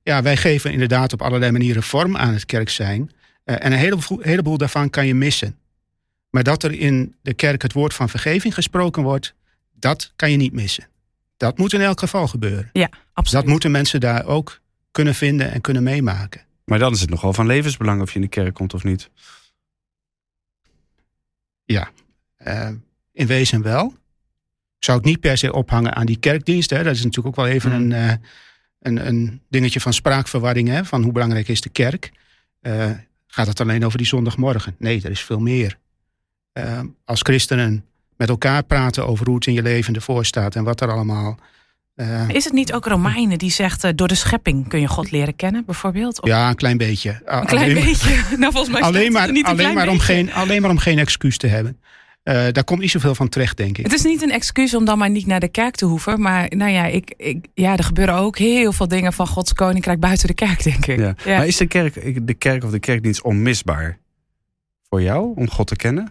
ja, wij geven inderdaad op allerlei manieren vorm aan het kerk zijn. Uh, en een heleboel, heleboel daarvan kan je missen. Maar dat er in de kerk het woord van vergeving gesproken wordt, dat kan je niet missen. Dat moet in elk geval gebeuren. Ja, absoluut. Dat moeten mensen daar ook kunnen vinden en kunnen meemaken. Maar dan is het nogal van levensbelang of je in de kerk komt of niet. Ja, uh, in wezen wel. Ik zou het niet per se ophangen aan die kerkdienst. Hè. Dat is natuurlijk ook wel even hmm. een, uh, een, een, dingetje van spraakverwarring. Hè, van hoe belangrijk is de kerk. Uh, gaat het alleen over die zondagmorgen. Nee, er is veel meer. Uh, als christenen met elkaar praten over hoe het in je leven ervoor staat en wat er allemaal. Uh, is het niet ook Romeinen die zegt: uh, door de schepping kun je God leren kennen, bijvoorbeeld? Of? Ja, een klein beetje. Een klein beetje. nou, volgens mij alleen maar, niet alleen maar om geen, alleen maar om geen excuus te hebben. Uh, daar komt niet zoveel van terecht, denk ik. Het is niet een excuus om dan maar niet naar de kerk te hoeven. Maar nou ja, ik, ik, ja er gebeuren ook heel veel dingen van Gods koninkrijk buiten de kerk, denk ik. Ja. Maar is de kerk, de kerk of de kerkdienst onmisbaar voor jou om God te kennen?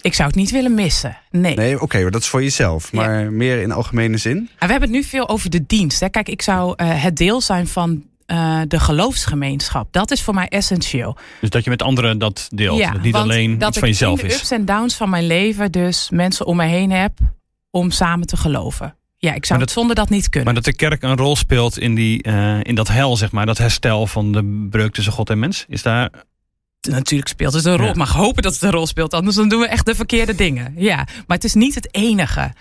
Ik zou het niet willen missen. Nee. Nee, oké, maar dat is voor jezelf. Maar meer in algemene zin. En we hebben het nu veel over de dienst. Hè. Kijk, ik zou uh, het deel zijn van uh, de geloofsgemeenschap. Dat is voor mij essentieel. Dus dat je met anderen dat deelt. Ja, dat niet alleen iets van jezelf is. Dat ik de ups en downs van mijn leven dus mensen om me heen heb om samen te geloven. Ja, ik zou het zonder dat niet kunnen. Maar dat de kerk een rol speelt in, die, uh, in dat hel, zeg maar. Dat herstel van de breuk tussen God en mens. Is daar... Natuurlijk speelt het een rol. Ja. mag hopen dat het een rol speelt. Anders dan doen we echt de verkeerde dingen. Ja, maar het is niet het enige.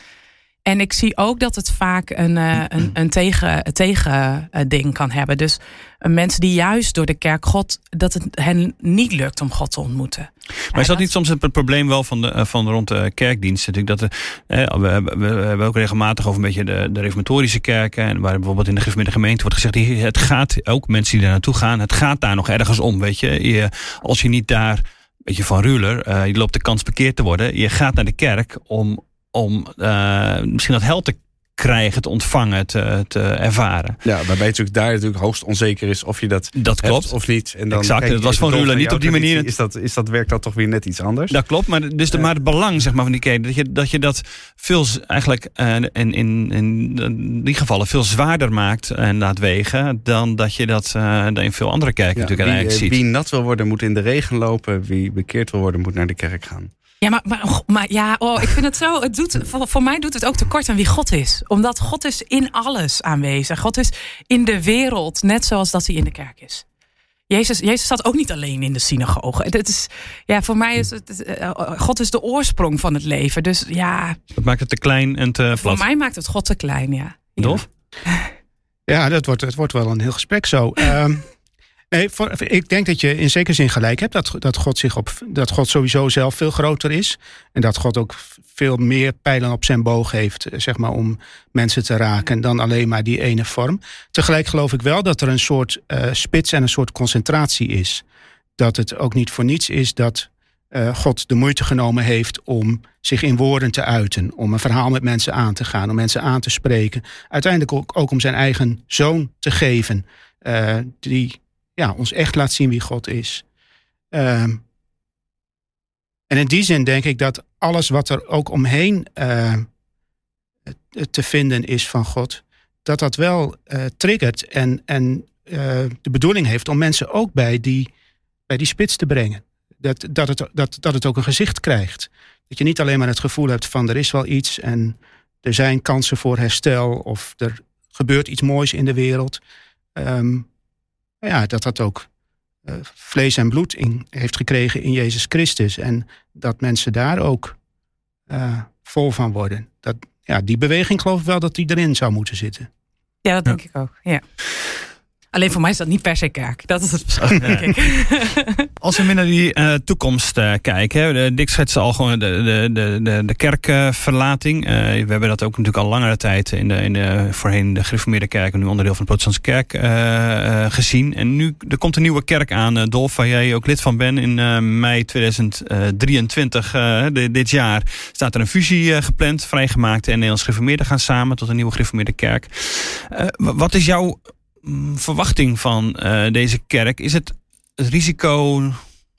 En ik zie ook dat het vaak een, uh, een, een tegen, tegen ding kan hebben. Dus mensen die juist door de kerk God, dat het hen niet lukt om God te ontmoeten. Maar is dat niet soms het probleem wel van, de, van rond de kerkdiensten? Natuurlijk dat er, we, we, we, hebben ook regelmatig over een beetje de, de reformatorische kerken. En waar bijvoorbeeld in de gemeente, gemeente wordt gezegd, het gaat ook mensen die daar naartoe gaan, het gaat daar nog ergens om. Weet je, je als je niet daar beetje van Ruler, uh, je loopt de kans bekeerd te worden. Je gaat naar de kerk om, om uh, misschien dat hel te krijgen, te ontvangen, te, te ervaren. Ja, waarbij het natuurlijk daar natuurlijk hoogst onzeker is of je dat, dat klopt. of niet. En dan, exact, dat was van Ruler niet op die manier. Is dat, is dat, werkt dat toch weer net iets anders? Dat klopt, maar, dus de, maar het belang zeg maar, van die kerk, dat je dat, je dat veel eigenlijk uh, in, in, in die gevallen veel zwaarder maakt en laat wegen dan dat je dat uh, in veel andere kerken ja, natuurlijk wie, eigenlijk ziet. Wie nat wil worden moet in de regen lopen, wie bekeerd wil worden moet naar de kerk gaan. Ja, maar, maar, maar, ja, oh, ik vind het zo. Het doet, voor, voor mij doet het ook tekort aan wie God is. Omdat God is in alles aanwezig. God is in de wereld, net zoals dat hij in de kerk is. Jezus, Jezus zat ook niet alleen in de synagoge. Het is, ja, voor mij is het. Eh, God is de oorsprong van het leven. Dus ja. Dat maakt het te klein en te plat. Voor mij maakt het God te klein, ja. Dolf? Ja, dat wordt, het wordt wel een heel gesprek zo. um, Nee, ik denk dat je in zekere zin gelijk hebt. Dat, dat, God zich op, dat God sowieso zelf veel groter is. En dat God ook veel meer pijlen op zijn boog heeft, eh, zeg maar, om mensen te raken dan alleen maar die ene vorm. Tegelijk geloof ik wel dat er een soort uh, spits en een soort concentratie is. Dat het ook niet voor niets is dat uh, God de moeite genomen heeft om zich in woorden te uiten. Om een verhaal met mensen aan te gaan, om mensen aan te spreken. Uiteindelijk ook, om zijn eigen zoon te geven. Die ja, ons echt laat zien wie God is. Um, en in die zin denk ik dat alles wat er ook omheen uh, te vinden is van God, dat dat wel uh, triggert en, en uh, de bedoeling heeft om mensen ook bij die, bij die spits te brengen. Dat, dat, het, dat, dat het ook een gezicht krijgt. Dat je niet alleen maar het gevoel hebt van er is wel iets en er zijn kansen voor herstel of er gebeurt iets moois in de wereld. Um, ja, dat dat ook uh, vlees en bloed in, heeft gekregen in Jezus Christus. En dat mensen daar ook uh, vol van worden. Dat, ja, die beweging geloof ik wel dat die erin zou moeten zitten. Ja, dat denk ja. ik ook. Ja. Alleen voor mij is dat niet per se kerk. Dat is het verschil, denk ik. Als we weer naar die uh, toekomst uh, kijken. Hè. Dick schetste al gewoon de, de, de, de, de kerkverlating. Uh, we hebben dat ook natuurlijk al langere tijd in de, in de voorheen de gereformeerde kerk en nu onderdeel van de protestantse kerk gezien. En nu er komt een nieuwe kerk aan, Dolf, waar jij ook lid van bent. In mei 2023, dit jaar, staat er een fusie gepland, vrijgemaakt. En Nederlands gereformeerden gaan samen tot een nieuwe gereformeerde kerk. wat is jouw verwachting van uh, deze kerk? Is het, het risico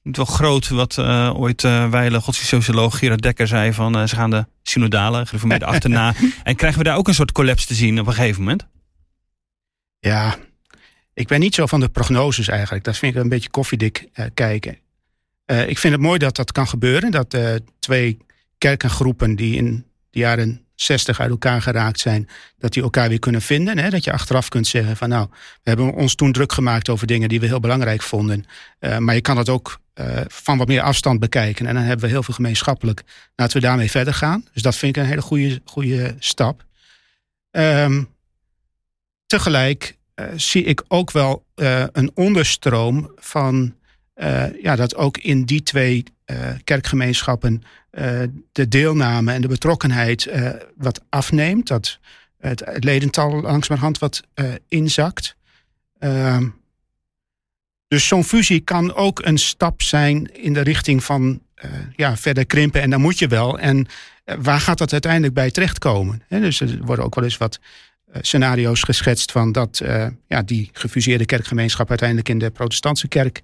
niet wel groot wat uh, ooit uh, wijle godsdienstsocioloog Gerard Dekker zei van ze gaan de synodale gereformeerde achterna. En krijgen we daar ook een soort collapse te zien op een gegeven moment? Ja, ik ben niet zo van de prognoses eigenlijk. Dat vind ik een beetje koffiedik kijken. ik vind het mooi dat dat kan gebeuren. Dat twee kerkengroepen die in de jaren 60 uit elkaar geraakt zijn, dat die elkaar weer kunnen vinden. Hè? Dat je achteraf kunt zeggen van nou, we hebben ons toen druk gemaakt over dingen die we heel belangrijk vonden. Uh, maar je kan het ook uh, van wat meer afstand bekijken. En dan hebben we heel veel gemeenschappelijk. Laten we daarmee verder gaan. Dus dat vind ik een hele goede, goede stap. Um, tegelijk uh, zie ik ook wel een onderstroom van ja, dat ook in die twee kerkgemeenschappen uh, de deelname en de betrokkenheid uh, wat afneemt. Dat het, het ledental langzamerhand wat inzakt. Ehm, dus zo'n fusie kan ook een stap zijn in de richting van ja, verder krimpen. En dan moet je wel. En waar gaat dat uiteindelijk bij terechtkomen? He, dus er worden ook wel eens wat scenario's geschetst van dat ja, die gefuseerde kerkgemeenschap uiteindelijk in de protestantse kerk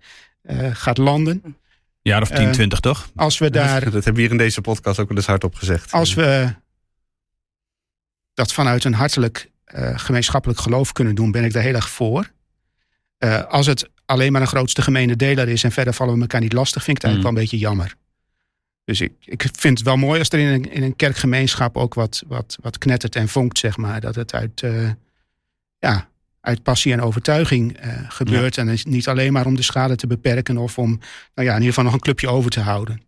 gaat landen. Jaar of 10, 20 eh, toch? Als we daar. Dat hebben we hier in deze podcast ook wel eens hardop gezegd. Als we dat vanuit een hartelijk uh, gemeenschappelijk geloof kunnen doen, ben ik daar heel erg voor. Uh, als het alleen maar een grootste gemene deler is en verder vallen we elkaar niet lastig, vind ik het eigenlijk mm. wel een beetje jammer. Dus ik, ik vind het wel mooi als er in een, in een kerkgemeenschap ook wat, wat, wat knettert en vonkt, zeg maar. Dat het uit, uh, ja, uit passie en overtuiging uh, gebeurt. Ja. En niet alleen maar om de schade te beperken of om nou ja, in ieder geval nog een clubje over te houden.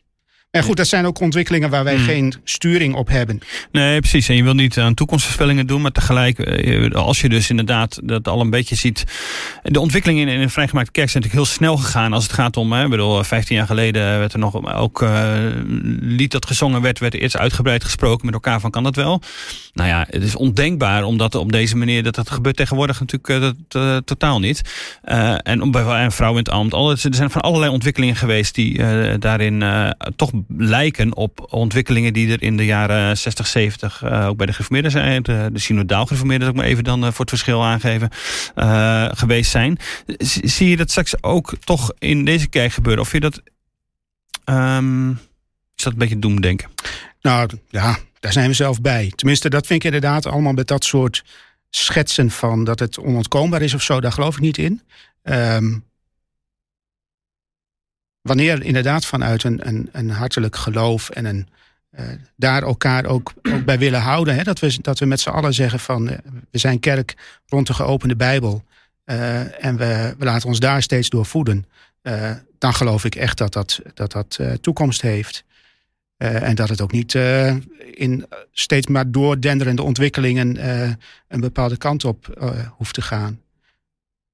En goed, dat zijn ook ontwikkelingen waar wij hmm. geen sturing op hebben. Nee, precies. En je wil niet aan toekomstvoorspellingen doen, maar tegelijk, eh, als je dus inderdaad dat al een beetje ziet. De ontwikkelingen in een vrijgemaakte kerk zijn natuurlijk heel snel gegaan als het gaat om. Hè, ik bedoel, 15 jaar geleden werd er nog ook uh, lied dat gezongen werd, werd eerst uitgebreid gesproken met elkaar van kan dat wel. Nou ja, het is ondenkbaar omdat op deze manier dat dat gebeurt tegenwoordig natuurlijk uh, totaal niet. en om bij een vrouw in het ambt, er zijn van allerlei ontwikkelingen geweest die daarin toch lijken op ontwikkelingen die er in de jaren 60, 70 uh, ook bij de gereformeerden zijn. De, de synodaal gereformeerden, dat ik maar even dan uh, voor het verschil aangeven, uh, geweest zijn. zie je dat straks ook toch in deze kerk gebeuren? Of je dat... Um, is dat een beetje doemdenken? Nou ja, daar zijn we zelf bij. Tenminste, dat vind ik inderdaad allemaal met dat soort schetsen van dat het onontkoombaar is of zo, daar geloof ik niet in. Um, wanneer inderdaad vanuit een, een, een hartelijk geloof en een, uh, daar elkaar ook, ook bij willen houden. Hè? Dat, we, dat we met z'n allen zeggen van uh, we zijn kerk rond de geopende Bijbel. Uh, en we, we laten ons daar steeds door voeden. dan geloof ik echt dat dat, dat, dat toekomst heeft. en dat het ook niet in steeds maar doordenderende ontwikkelingen een bepaalde kant op hoeft te gaan.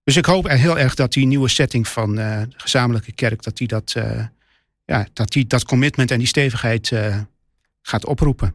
Dus ik hoop heel erg dat die nieuwe setting van uh, de gezamenlijke kerk, dat die dat, uh, ja, dat, die dat commitment en die stevigheid uh, gaat oproepen.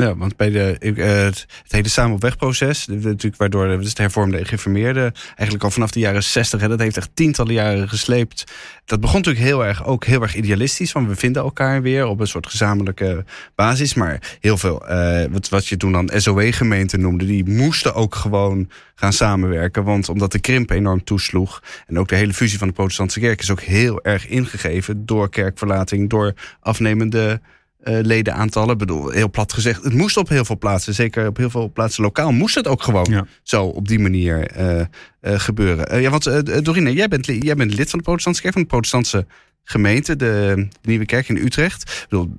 Ja, want bij de, uh, het, hele samen op wegproces, natuurlijk waardoor de, dus de hervormde geïnformeerde, eigenlijk al vanaf de jaren 60, hè, dat heeft echt tientallen jaren gesleept. Dat begon natuurlijk heel erg, ook heel erg idealistisch, want we vinden elkaar weer op een soort gezamenlijke basis. Maar heel veel, uh, wat, wat je toen dan SOE-gemeenten noemde, die moesten ook gewoon gaan samenwerken. Want omdat de krimp enorm toesloeg en ook de hele fusie van de protestantse kerk is ook heel erg ingegeven door kerkverlating, door afnemende uh, ledenaantallen. Ik bedoel, heel plat gezegd, het moest op heel veel plaatsen, zeker op heel veel plaatsen lokaal, moest het ook gewoon zo op die manier uh, uh, gebeuren. ja, want Dorine, jij bent, jij bent lid van de Protestantse Kerk, van de Protestantse gemeente, de, Nieuwe Kerk in Utrecht. bedoel,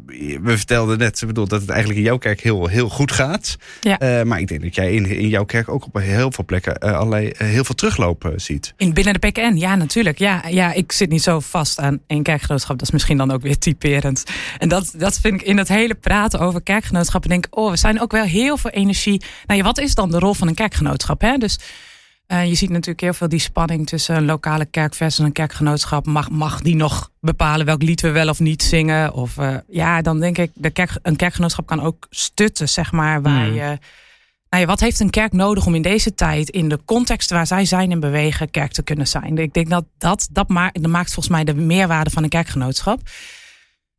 we vertelden net bedoel, dat het eigenlijk in jouw kerk heel, heel goed gaat. Ja. Uh, maar ik denk dat jij in, in jouw kerk ook op heel veel plekken uh, allerlei, uh, heel veel teruglopen ziet. In binnen de PKN, ja, natuurlijk. Ja, ja, ik zit niet zo vast aan één kerkgenootschap. Dat is misschien dan ook weer typerend. En dat, dat vind ik in het hele praten over kerkgenootschappen. Denk ik, oh, we zijn ook wel heel veel energie. Nou ja, wat is dan de rol van een kerkgenootschap? Hè? Dus uh, je ziet natuurlijk heel veel die spanning tussen een lokale kerkvest en een kerkgenootschap. Mag, mag die nog bepalen welk lied we wel of niet zingen? Of uh, ja, dan denk ik, de kerk, een kerkgenootschap kan ook stutten, zeg maar. Waar hmm. je, nou ja, wat heeft een kerk nodig om in deze tijd, in de context waar zij zijn en bewegen, kerk te kunnen zijn? Ik denk dat dat, dat maakt, dat maakt volgens mij de meerwaarde van een kerkgenootschap.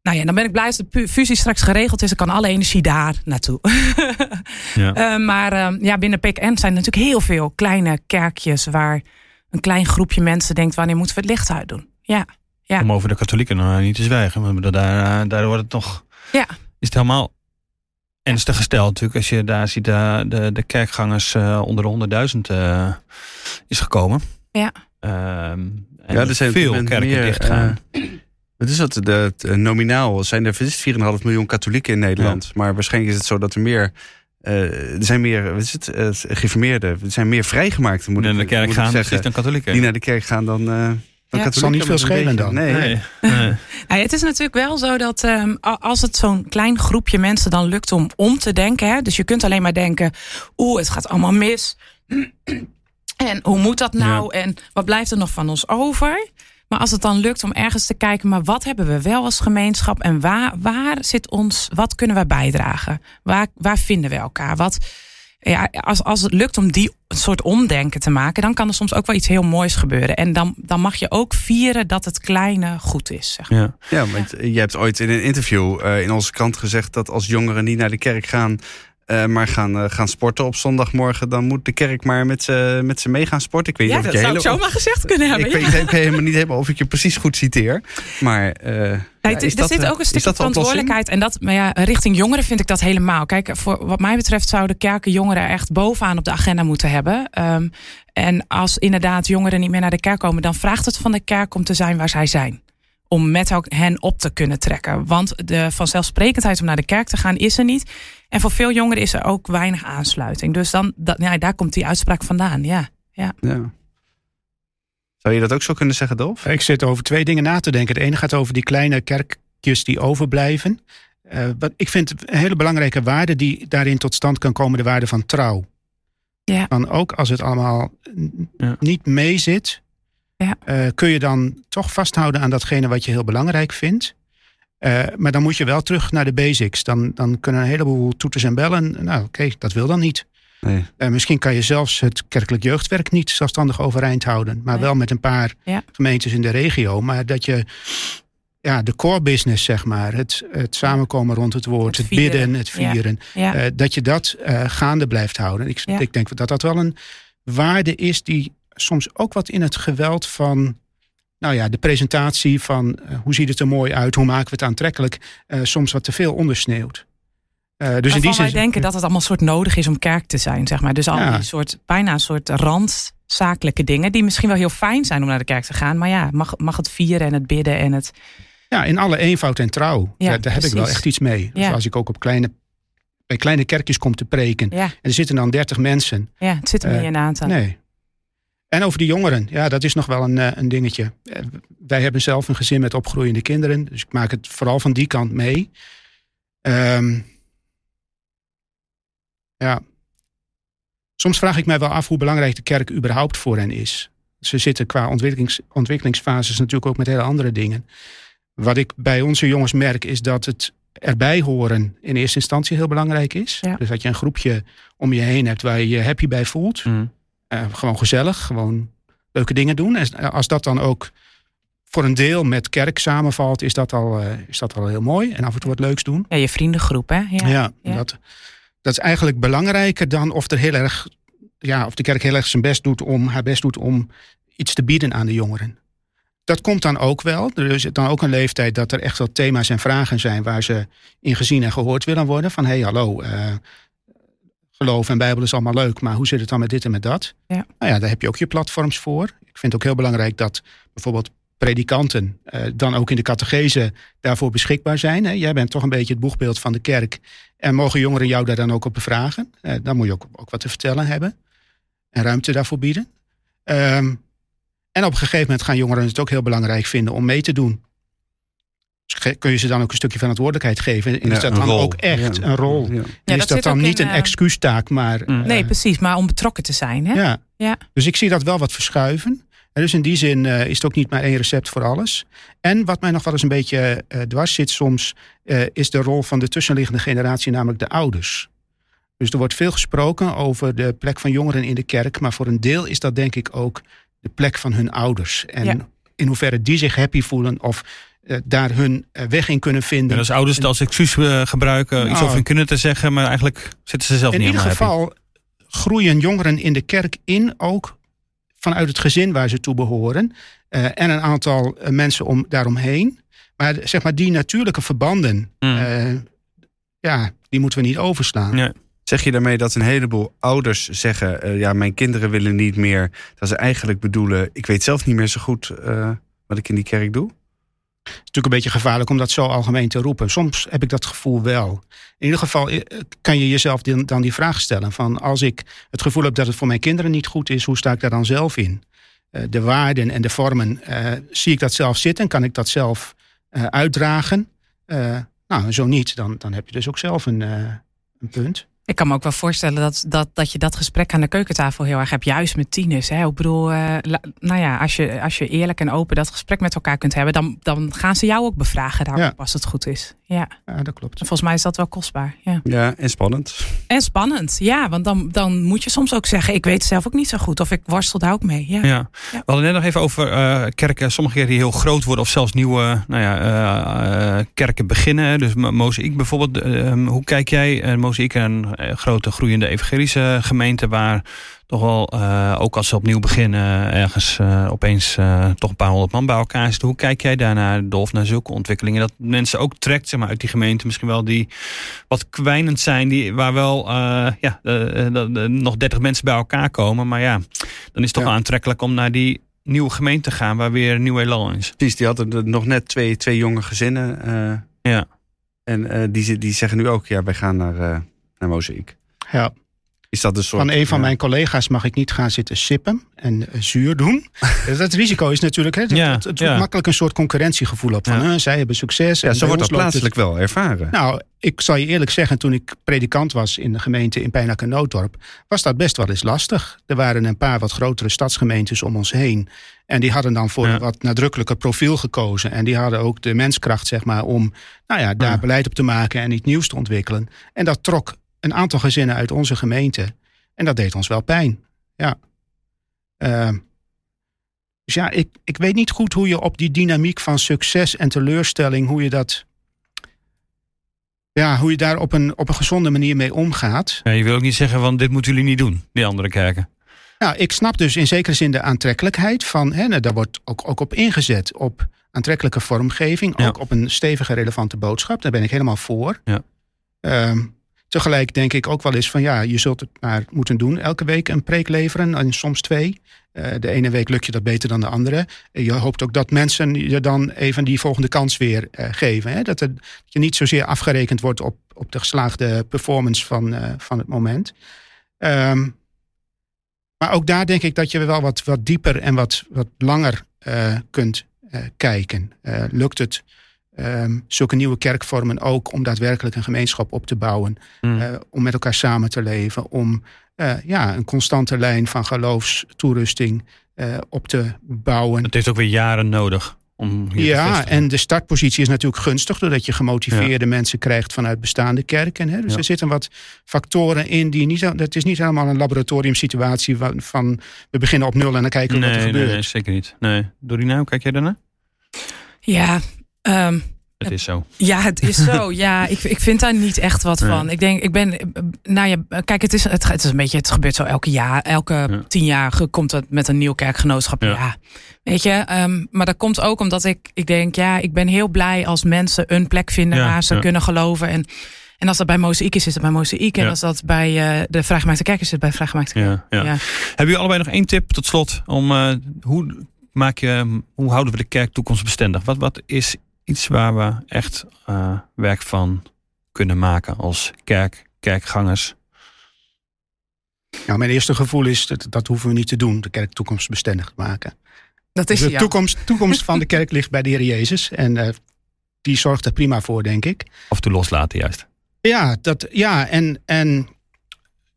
Nou ja, dan ben ik blij als de fusie straks geregeld is. Dan kan alle energie daar naartoe. ja. Uh, maar uh, ja, binnen PKN zijn er natuurlijk heel veel kleine kerkjes... waar een klein groepje mensen denkt... wanneer moeten we het licht uitdoen? Ja. ja. Om over de katholieken nou niet te zwijgen. Want daar, eh, daar wordt het nog... Ja. Is het helemaal ernstig gesteld natuurlijk. Als je daar ziet de, de, de kerkgangers uh, onder de honderdduizend uh, is gekomen. Ja. Um, ja, er zijn veel kerken meer, dichtgaan. Wat is dat? De, de, nominaal zijn er 4,5 miljoen katholieken in Nederland. Maar waarschijnlijk is het zo dat er meer. Uh, er zijn meer, wat is het, uh, geïnformeerden. Er zijn meer vrijgemaakten, moet die naar de kerk gaan, zeggen. dan katholieken. Die naar de kerk gaan dan. Uh, ja, het zal niet veel schelen dan. Nee. nee. nee. ja, het is natuurlijk wel zo dat um, als het zo'n klein groepje mensen dan lukt om om te denken. Hè, dus je kunt alleen maar denken, oeh, het gaat allemaal mis. en hoe moet dat nou? Ja. En wat blijft er nog van ons over? Maar als het dan lukt om ergens te kijken, maar wat hebben we wel als gemeenschap en waar, waar zit ons, wat kunnen we bijdragen? Waar, waar vinden we elkaar? Wat, ja, als, als het lukt om die soort omdenken te maken, dan kan er soms ook wel iets heel moois gebeuren. En dan, dan mag je ook vieren dat het kleine goed is. Zeg maar. Ja, ja want je hebt ooit in een interview uh, in onze krant gezegd dat als jongeren niet naar de kerk gaan, uh, maar gaan, uh, gaan sporten op zondagmorgen, dan moet de kerk maar met ze, met ze mee gaan sporten. Ik weet ja, niet of dat zou hele... ik zomaar gezegd kunnen hebben. Ik ja. weet, helemaal niet helemaal of ik je precies goed citeer. Maar uh, ja, ja, er dat, zit ook een stukje verantwoordelijkheid. En dat, maar ja, richting jongeren vind ik dat helemaal. Kijk, voor wat mij betreft zouden kerken jongeren echt bovenaan op de agenda moeten hebben. Um, en als inderdaad jongeren niet meer naar de kerk komen, dan vraagt het van de kerk om te zijn waar zij zijn om met hen op te kunnen trekken. Want de vanzelfsprekendheid om naar de kerk te gaan is er niet. En voor veel jongeren is er ook weinig aansluiting. Dus dan, dat, ja, daar komt die uitspraak vandaan. Ja, ja. ja. Zou je dat ook zo kunnen zeggen, Dolf? Ik zit over twee dingen na te denken. Het ene gaat over die kleine kerk, stukjes die overblijven. Uh, wat ik vind een hele belangrijke waarde die daarin tot stand kan komen, de waarde van trouw. Ja. Dan ook als het allemaal ja. niet meezit, ja. Uh, kun je dan toch vasthouden aan datgene wat je heel belangrijk vindt. Uh, maar dan moet je wel terug naar de basics. Dan, dan kunnen een heleboel toeters en bellen. Nou, oké, dat wil dan niet. Nee. Uh, misschien kan je zelfs het kerkelijk jeugdwerk niet zelfstandig overeind houden. Maar wel met een paar ja. gemeentes in de regio. Maar dat je ja, de core business, zeg maar. Het, het samenkomen rond het woord, het, bidden, het vieren. Ja. Uh, dat je dat gaande blijft houden. Ik, ik denk dat dat wel een waarde is die soms ook wat in het geweld van nou ja, de presentatie van uh, hoe ziet het er mooi uit, hoe maken we het aantrekkelijk, uh, soms wat te veel ondersneeuwt. Uh, dus in die zin. wij denken dat het allemaal soort nodig is om kerk te zijn, zeg maar. Dus al ja. die soort, bijna een soort randzakelijke dingen, die misschien wel heel fijn zijn om naar de kerk te gaan. Maar ja, mag, mag het vieren en het bidden en het. Ja, in alle eenvoud en trouw. Ja, daar, daar heb ik wel echt iets mee. Dus als ik ook op kleine, bij kleine kerkjes kom te preken. En er zitten dan dertig mensen. Ja, het zit er niet in een aantal. Nee. En over de jongeren, ja, dat is nog wel een, eh, een dingetje. Eh, wij hebben zelf een gezin met opgroeiende kinderen, dus ik maak het vooral van die kant mee. Um, ja. Soms vraag ik mij wel af hoe belangrijk de kerk überhaupt voor hen is. Ze zitten qua ontwikkelings, ontwikkelingsfases natuurlijk ook met hele andere dingen. Wat ik bij onze jongens merk is dat het erbij horen in eerste instantie heel belangrijk is. Dus dat je een groepje om je heen hebt waar je je happy bij voelt. Mm. Uh, gewoon gezellig, gewoon leuke dingen doen. En als dat dan ook voor een deel met kerk samenvalt, is dat al, uh, is dat al heel mooi. En af en toe wat leuks doen. Ja, je vriendengroep, hè? Ja, ja, ja. Dat, dat is eigenlijk belangrijker dan of, er heel erg, ja, of de kerk heel erg zijn best doet om, haar best doet om iets te bieden aan de jongeren. Dat komt dan ook wel. Er is dan ook een leeftijd dat er echt wel thema's en vragen zijn waar ze in gezien en gehoord willen worden. Van hé, hey, hallo, uh, geloof en Bijbel is allemaal leuk, maar hoe zit het dan met dit en met dat? Ja. Nou ja, daar heb je ook je platforms voor. Ik vind het ook heel belangrijk dat bijvoorbeeld predikanten uh, dan ook in de catechese daarvoor beschikbaar zijn. Hè. Jij bent toch een beetje het boegbeeld van de kerk. En mogen jongeren jou daar dan ook op bevragen? Uh, dan moet je ook, ook wat te vertellen hebben. En ruimte daarvoor bieden. Um, en op een gegeven moment gaan jongeren het ook heel belangrijk vinden om mee te doen kun je ze dan ook een stukje verantwoordelijkheid geven? En is dat dan ook echt een rol? Ja. is dat, dan niet een excuustaak, maar... Mm. nee, precies, maar om betrokken te zijn. Hè? Ja. ja. Dus ik zie dat wel wat verschuiven. En dus in die zin uh, is het ook niet maar één recept voor alles. En wat mij nog wel eens een beetje uh, dwars zit soms... is de rol van de tussenliggende generatie, namelijk de ouders. Dus er wordt veel gesproken over de plek van jongeren in de kerk... maar voor een deel is dat denk ik ook de plek van hun ouders. En in hoeverre die zich happy voelen of daar hun uh, weg in kunnen vinden. En als ouders het als excuus uh, gebruiken, iets nou, over hun kunnen te zeggen, maar eigenlijk zitten ze zelf in niet In ieder geval happy. groeien jongeren in de kerk in, ook vanuit het gezin waar ze toe behoren. en een aantal mensen om, daaromheen. Maar zeg maar, die natuurlijke verbanden, mm. ja, die moeten we niet overslaan. Ja. Zeg je daarmee dat een heleboel ouders zeggen: ja, mijn kinderen willen niet meer. Dat ze eigenlijk bedoelen: ik weet zelf niet meer zo goed wat ik in die kerk doe? Het is natuurlijk een beetje gevaarlijk om dat zo algemeen te roepen. Soms heb ik dat gevoel wel. In ieder geval eh, kan je jezelf dan die vraag stellen: van als ik het gevoel heb dat het voor mijn kinderen niet goed is, hoe sta ik daar dan zelf in? Uh, de waarden en de vormen, uh, zie ik dat zelf zitten? Kan ik dat zelf uitdragen? nou, zo niet, dan, dan heb je dus ook zelf een, een punt. Ik kan me ook wel voorstellen dat, dat, dat je dat gesprek aan de keukentafel heel erg hebt, juist met tieners. Hè? Ik bedoel, uh, nou ja, als je, als je eerlijk en open dat gesprek met elkaar kunt hebben, dan, dan gaan ze jou ook bevragen daarop ja. als het goed is. Ja. ja, dat klopt. volgens mij is dat wel kostbaar. Ja, ja en spannend. En spannend, ja, want dan, dan moet je soms ook zeggen, ik weet het zelf ook niet zo goed of ik worstel daar ook mee. Ja. ja. We hadden net nog even over uh, kerken, sommige kerken die heel groot worden of zelfs nieuwe nou ja, uh, kerken beginnen. Dus Mozaïek bijvoorbeeld, hoe kijk jij, Mozaïek en eh, grote groeiende evangelische gemeente waar toch wel, uh, ook als ze opnieuw beginnen, ergens uh, opeens uh, toch een paar honderd man bij elkaar zitten. Hoe kijk jij daarnaar, Dolf, naar zulke ontwikkelingen? Dat mensen ook trekt zeg maar, uit die gemeente, misschien wel die wat kwijnend zijn, die, waar wel ja, nog dertig mensen bij elkaar komen. Maar ja, dan is het toch ja. aantrekkelijk om naar die nieuwe gemeente te gaan, waar weer een nieuw elan is. Precies, die hadden nog net twee, twee jonge gezinnen. ja. En die, die zeggen nu ook, ja, wij gaan naar naar Mozaïek. Ja. Is dat een soort, van een van mijn collega's mag ik niet gaan zitten sippen en zuur doen. dat risico is natuurlijk, hè, ja, het, het ja. makkelijk een soort concurrentiegevoel op. Van, zij hebben succes. Ja, zo wordt dat plaatselijk wel ervaren. Nou, ik zal je eerlijk zeggen, toen ik predikant was in de gemeente in Pijnak en Noodorp, was dat best wel eens lastig. Er waren een paar wat grotere stadsgemeentes om ons heen. En die hadden dan voor een wat nadrukkelijker profiel gekozen. En die hadden ook de menskracht, zeg maar, om nou ja, daar beleid op te maken en iets nieuws te ontwikkelen. En dat trok een aantal gezinnen uit onze gemeente. En dat deed ons wel pijn. Ja. Uh, dus ja, ik, ik weet niet goed hoe je op die dynamiek van succes en teleurstelling, hoe je dat. Ja, hoe je daar op een, op een gezonde manier mee omgaat. Ja, je wil ook niet zeggen van dit moeten jullie niet doen, die andere kerken. Nou, ik snap dus in zekere zin de aantrekkelijkheid van, hè, nou, daar wordt ook, ook op ingezet, op aantrekkelijke vormgeving, ook op een stevige, relevante boodschap. Daar ben ik helemaal voor. Ja. Um, Tegelijk denk ik ook wel eens van ja, je zult het maar moeten doen. Elke week een preek leveren en soms twee. Uh, de ene week lukt je dat beter dan de andere. Je hoopt ook dat mensen je dan even die volgende kans weer uh, geven. Hè? Dat, het, dat, je niet zozeer afgerekend wordt op, op de geslaagde performance van, uh, van het moment. Um, maar ook daar denk ik dat je wel wat, wat dieper en wat, wat langer kunt kijken. lukt het um, zulke nieuwe kerkvormen ook om daadwerkelijk een gemeenschap op te bouwen. Mm. Uh, om met elkaar samen te leven. Om uh, ja, een constante lijn van geloofstoerusting uh, op te bouwen. Het heeft ook weer jaren nodig. Om hier ja, en de startpositie is natuurlijk gunstig, doordat je gemotiveerde ja. mensen krijgt vanuit bestaande kerken. Hè? Dus ja. er zitten wat factoren in die niet. Het is niet helemaal een laboratoriumsituatie van, van we beginnen op nul en dan kijken nee, wat er nee, gebeurt. Nee, zeker niet. Nee. Dorina, hoe kijk jij daarna? Ja, Um, het is zo. Ja, het is zo. Ja, ik, ik vind daar niet echt wat van. Ik denk, ik ben. Nou ja, kijk, het is, het, het is een beetje. Het gebeurt zo elke jaar. Elke ja. tien jaar komt het met een nieuw kerkgenootschap. Ja. ja. Weet je, um, maar dat komt ook omdat ik, ik denk, ja, ik ben heel blij als mensen een plek vinden waar ze kunnen geloven. En, en als dat bij Mozaïek is, is het bij Mozaïek. En als dat bij uh, de Vrijgemaakte Kerk is, is het bij Vrijgemaakte Kerk. Ja, Hebben jullie allebei nog één tip tot slot om uh, hoe maak je, hoe houden we de kerk toekomstbestendig? Wat, wat is iets waar we echt uh, werk van kunnen maken als kerk, kerkgangers? Nou, mijn eerste gevoel is dat dat hoeven we niet te doen, de kerk toekomstbestendig te maken. Dat is dus de ja. toekomst, toekomst van de kerk ligt bij de Heer Jezus en uh, die zorgt er prima voor, denk ik. Of te loslaten, juist. Ja, dat, ja en, en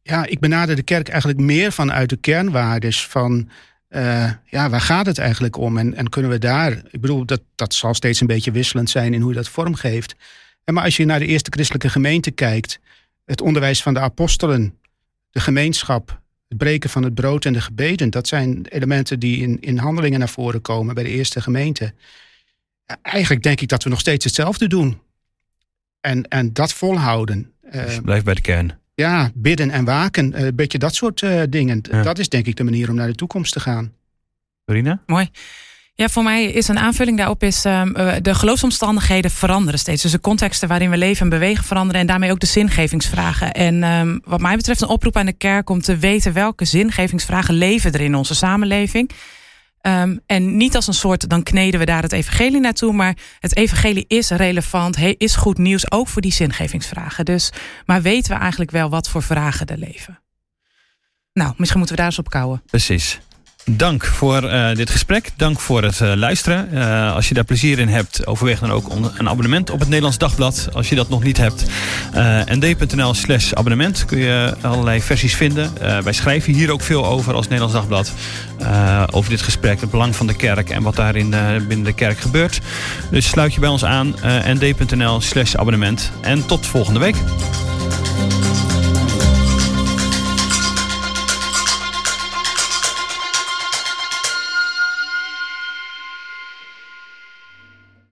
ja, ik benader de kerk eigenlijk meer vanuit de kernwaardes van uh, ja, waar gaat het eigenlijk om? En, en kunnen we daar, ik bedoel, dat, dat zal steeds een beetje wisselend zijn in hoe je dat vormgeeft. En maar als je naar de eerste christelijke gemeente kijkt, het onderwijs van de apostelen, de gemeenschap, het breken van het brood en de gebeden, dat zijn elementen die in, in handelingen naar voren komen bij de eerste gemeente. Ja, eigenlijk denk ik dat we nog steeds hetzelfde doen. En, en dat volhouden. Dus uh, blijf bij de kern. Ja, bidden en waken. Een beetje dat soort uh, dingen. Ja. Dat is denk ik de manier om naar de toekomst te gaan. Marina? Mooi. Ja, voor mij is een aanvulling daarop is um, de geloofsomstandigheden veranderen steeds. Dus de contexten waarin we leven en bewegen veranderen en daarmee ook de zingevingsvragen. En um, wat mij betreft een oproep aan de kerk om te weten welke zingevingsvragen leven er in onze samenleving. Um, en niet als een soort, dan kneden we daar het evangelie naartoe. Maar het evangelie is relevant, is goed nieuws, ook voor die zingevingsvragen. Dus, maar weten we eigenlijk wel wat voor vragen er leven? Nou, misschien moeten we daar eens op kouwen. Precies. Dank voor uh, dit gesprek. Dank voor het uh, luisteren. Uh, als je daar plezier in hebt, overweeg dan ook een abonnement op het Nederlands Dagblad. Als je dat nog niet hebt. nd.nl slash abonnement kun je allerlei versies vinden. wij schrijven hier ook veel over als Nederlands Dagblad. over dit gesprek, het belang van de kerk en wat daarin binnen de kerk gebeurt. Dus sluit je bij ons aan. nd.nl slash abonnement. En tot volgende week.